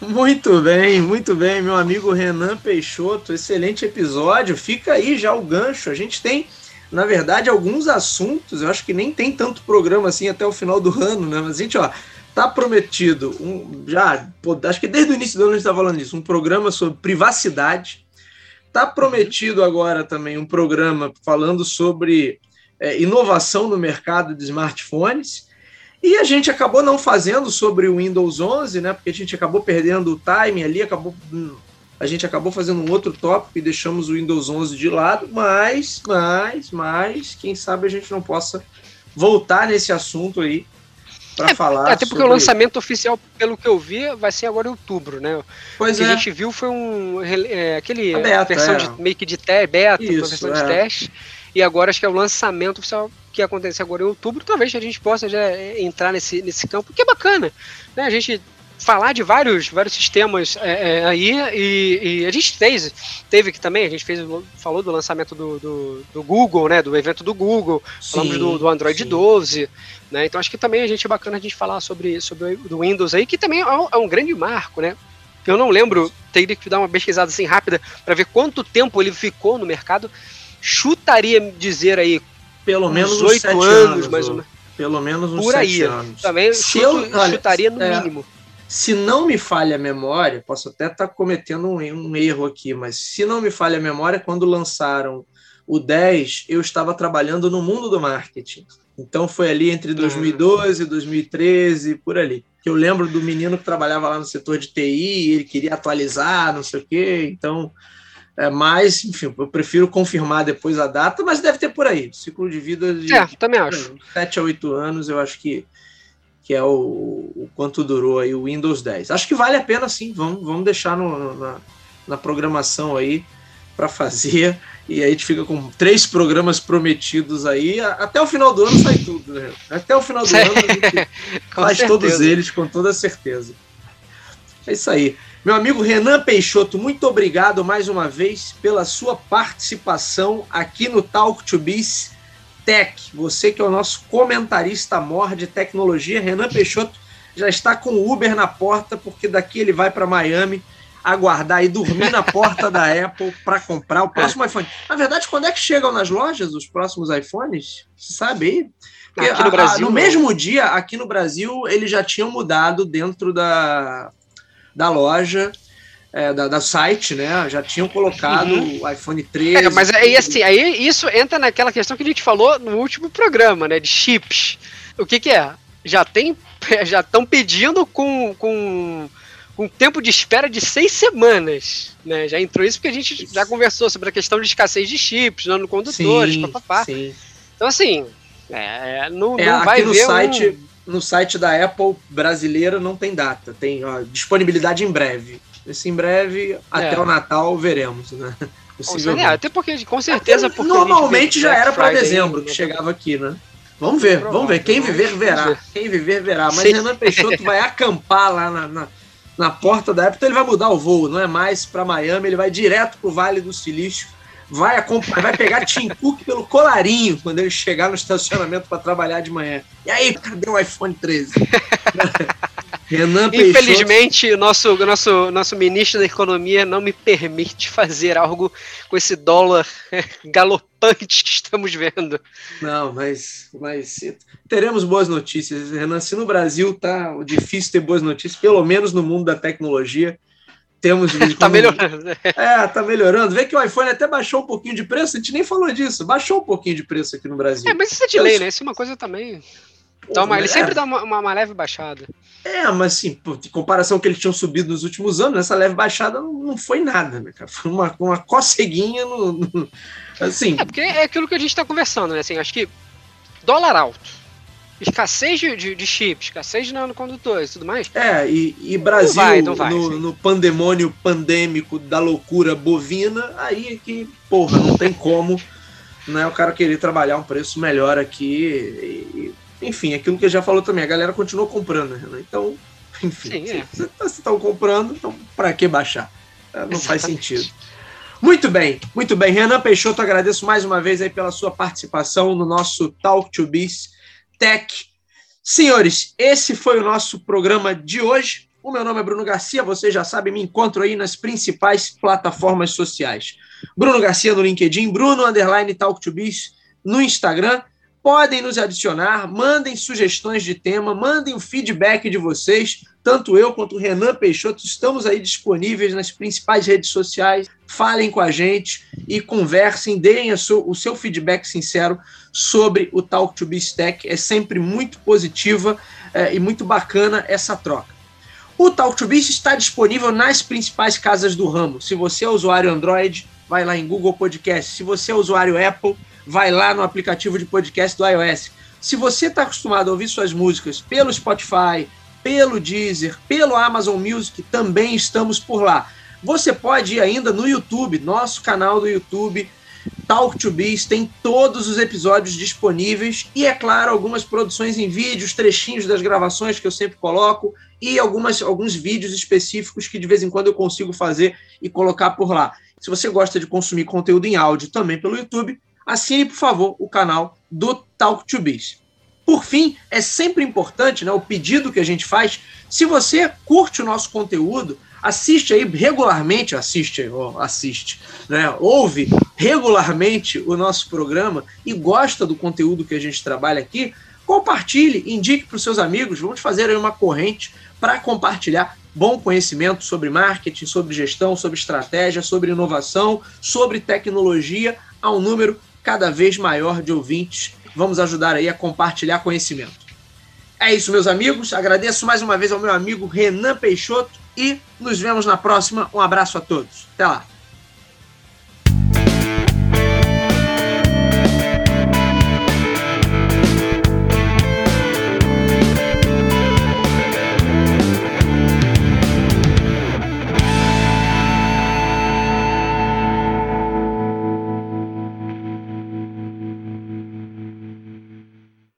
Muito bem, muito bem, meu amigo Renan Peixoto, excelente episódio. Fica aí já o gancho. A gente tem, na verdade, alguns assuntos. Eu acho que nem tem tanto programa assim até o final do ano, né? Mas a gente, ó, tá prometido um, já, pô, acho que desde o início do ano a gente tá falando isso, um programa sobre privacidade Está prometido agora também um programa falando sobre é, inovação no mercado de smartphones. E a gente acabou não fazendo sobre o Windows 11, né? Porque a gente acabou perdendo o time ali, acabou a gente acabou fazendo um outro tópico e deixamos o Windows 11 de lado, mas, mas, mas, quem sabe a gente não possa voltar nesse assunto aí para é, falar. Até porque sobre... o lançamento oficial, pelo que eu vi, vai ser agora em outubro, né? Pois o que é. a gente viu foi um é, aquele beta, versão é. de meio que de teste, beta, Isso, versão de é. teste. E agora acho que é o lançamento oficial que acontece agora em outubro. Talvez a gente possa já entrar nesse, nesse campo, que é bacana. Né? A gente falar de vários, vários sistemas é, é, aí e, e, a gente fez, teve que também, a gente fez, falou do lançamento do, do, do Google, né, do evento do Google, sim, falamos do, do Android sim. 12, né, então acho que também a gente é bacana a gente falar sobre, sobre o Windows aí, que também é um, é um grande marco, né, eu não lembro, teria que dar uma pesquisada assim rápida para ver quanto tempo ele ficou no mercado, chutaria dizer aí pelo menos oito anos, anos, mais ou menos. Pelo menos uns Por aí, anos. Também chuto, eu, chutaria no é, mínimo se não me falha a memória, posso até estar tá cometendo um, um, erro aqui, mas se não me falha a memória, quando lançaram o 10, eu estava trabalhando no mundo do marketing. Então foi ali entre 2012 e 2013, por ali. Eu lembro do menino que trabalhava lá no setor de TI, ele queria atualizar, não sei o quê. Então, é mais, enfim, eu prefiro confirmar depois a data, mas deve ter por aí. Ciclo de vida de é, também acho. 7 a 8 anos, eu acho que que é o, o, quanto durou aí o Windows 10. Acho que vale a pena sim, vamos, vamos deixar no, na, na programação aí para fazer. E aí a gente fica com três programas prometidos aí. Até o final do ano sai tudo, né? Até o final do ano a [laughs] gente faz certeza. todos eles, com toda certeza. É isso aí. Meu amigo Renan Peixoto, muito obrigado mais uma vez pela sua participação aqui no Talk to Biz. Tech, você que é o nosso comentarista mor de tecnologia, Renan Peixoto já está com o Uber na porta, porque daqui ele vai para Miami aguardar e dormir na porta da [laughs] Apple para comprar o próximo iPhone. Na verdade, quando é que chegam nas lojas os próximos iPhones? Você sabe aí? Porque aqui no, Brasil, a, no mesmo dia, aqui no Brasil, eles já tinham mudado dentro da, da loja é, da, da, site, né? Já tinham colocado uhum. o iPhone 13. É, mas aí, assim, aí isso entra naquela questão que a gente falou no último programa, né? De chips. O que, que é? Já tem. [laughs] Já estão pedindo com, com, com tempo de espera de seis semanas. Né? Já entrou isso porque a gente já conversou sobre a questão de escassez de chips, condutores, sim, papapá. Sim. Então, assim, é, não, é, não vai no site. Um... No site da Apple brasileira não tem data, tem ó, disponibilidade em breve. Esse em breve, até é. o Natal, veremos, né? [laughs] É, até porque, com certeza, até, porque normalmente já era para dezembro que chegava aqui, né? Vamos ver, vamos ver. Quem viver, verá. Quem viver, verá. Mas. Renan Peixoto [laughs] vai acampar lá na, na, na porta da Apple, então ele vai mudar o voo, não é mais para Miami, ele vai direto para o Vale do Silício vai acompanhar, vai pegar Tim Cook pelo colarinho quando ele chegar no estacionamento para trabalhar de manhã. E aí, cadê o iPhone 13? [laughs] Renan Infelizmente, o nosso, nosso, nosso ministro da Economia não me permite fazer algo com esse dólar [laughs] galopante que estamos vendo. Não, mas, mas teremos boas notícias, Renan. Se no Brasil tá difícil ter boas notícias, pelo menos no mundo da tecnologia, temos. [laughs] tá melhorando. Né? É, tá melhorando. Vê que o iPhone até baixou um pouquinho de preço, a gente nem falou disso. Baixou um pouquinho de preço aqui no Brasil. É, mas isso é de lei, né? Isso é uma coisa também. Então, mas ele é. sempre dá uma, uma, leve baixada. É, mas assim, em comparação com que eles tinham subido nos últimos anos, essa leve baixada não, não foi nada, né, cara? Foi uma, uma coceguinha no, no, assim. É, porque é aquilo que a gente está conversando, né? Assim, acho que dólar alto escassez de, de, de chips, escassez de nanocondutores e tudo mais. É, e, e Brasil não vai, não vai, no, no, pandemônio pandêmico da loucura bovina, aí é que, porra, não tem como né, o cara querer trabalhar um preço melhor aqui. E, enfim, aquilo que já falou também, a galera continuou comprando, né? Então, enfim, Sim, é. se estão comprando, então para que baixar? É, não Exatamente. faz sentido. Muito bem, muito bem. Renan Peixoto, agradeço mais uma vez aí pela sua participação no nosso Talk to Biz Tech. Senhores, esse foi o nosso programa de hoje. O meu nome é Bruno Garcia, você já sabe, me encontro aí nas principais plataformas sociais. Bruno Garcia no LinkedIn, Bruno Underline Talk to Biz no Instagram. Podem nos adicionar, mandem sugestões de tema, mandem o feedback de vocês. Tanto eu quanto o Renan Peixoto estamos aí disponíveis nas principais redes sociais. Falem com a gente e conversem, deem o seu feedback sincero sobre o Talk to Be. É sempre muito positiva é, e muito bacana essa troca. O Talk to Be está disponível nas principais casas do ramo. Se você é usuário Android, vai lá em Google Podcast. Se você é usuário Apple, vai lá no aplicativo de podcast do iOS. Se você está acostumado a ouvir suas músicas pelo Spotify, pelo Deezer, pelo Amazon Music, também estamos por lá. Você pode ir ainda no YouTube, nosso canal do YouTube, Talk to Biz, tem todos os episódios disponíveis e, é claro, algumas produções em vídeos, trechinhos das gravações que eu sempre coloco e algumas, alguns vídeos específicos que de vez em quando eu consigo fazer e colocar por lá. Se você gosta de consumir conteúdo em áudio também pelo YouTube, assine, por favor, o canal do Talk to Biz. Por fim, é sempre importante né, o pedido que a gente faz. Se você curte o nosso conteúdo, assiste aí regularmente, assiste, assiste, né, ouve regularmente o nosso programa e gosta do conteúdo que a gente trabalha aqui, compartilhe, indique para os seus amigos. Vamos fazer aí uma corrente para compartilhar bom conhecimento sobre marketing, sobre gestão, sobre estratégia, sobre inovação, sobre tecnologia a um número cada vez maior de ouvintes. Vamos ajudar aí a compartilhar conhecimento. É isso, meus amigos. Agradeço mais uma vez ao meu amigo Renan Peixoto e nos vemos na próxima. Um abraço a todos. Até lá.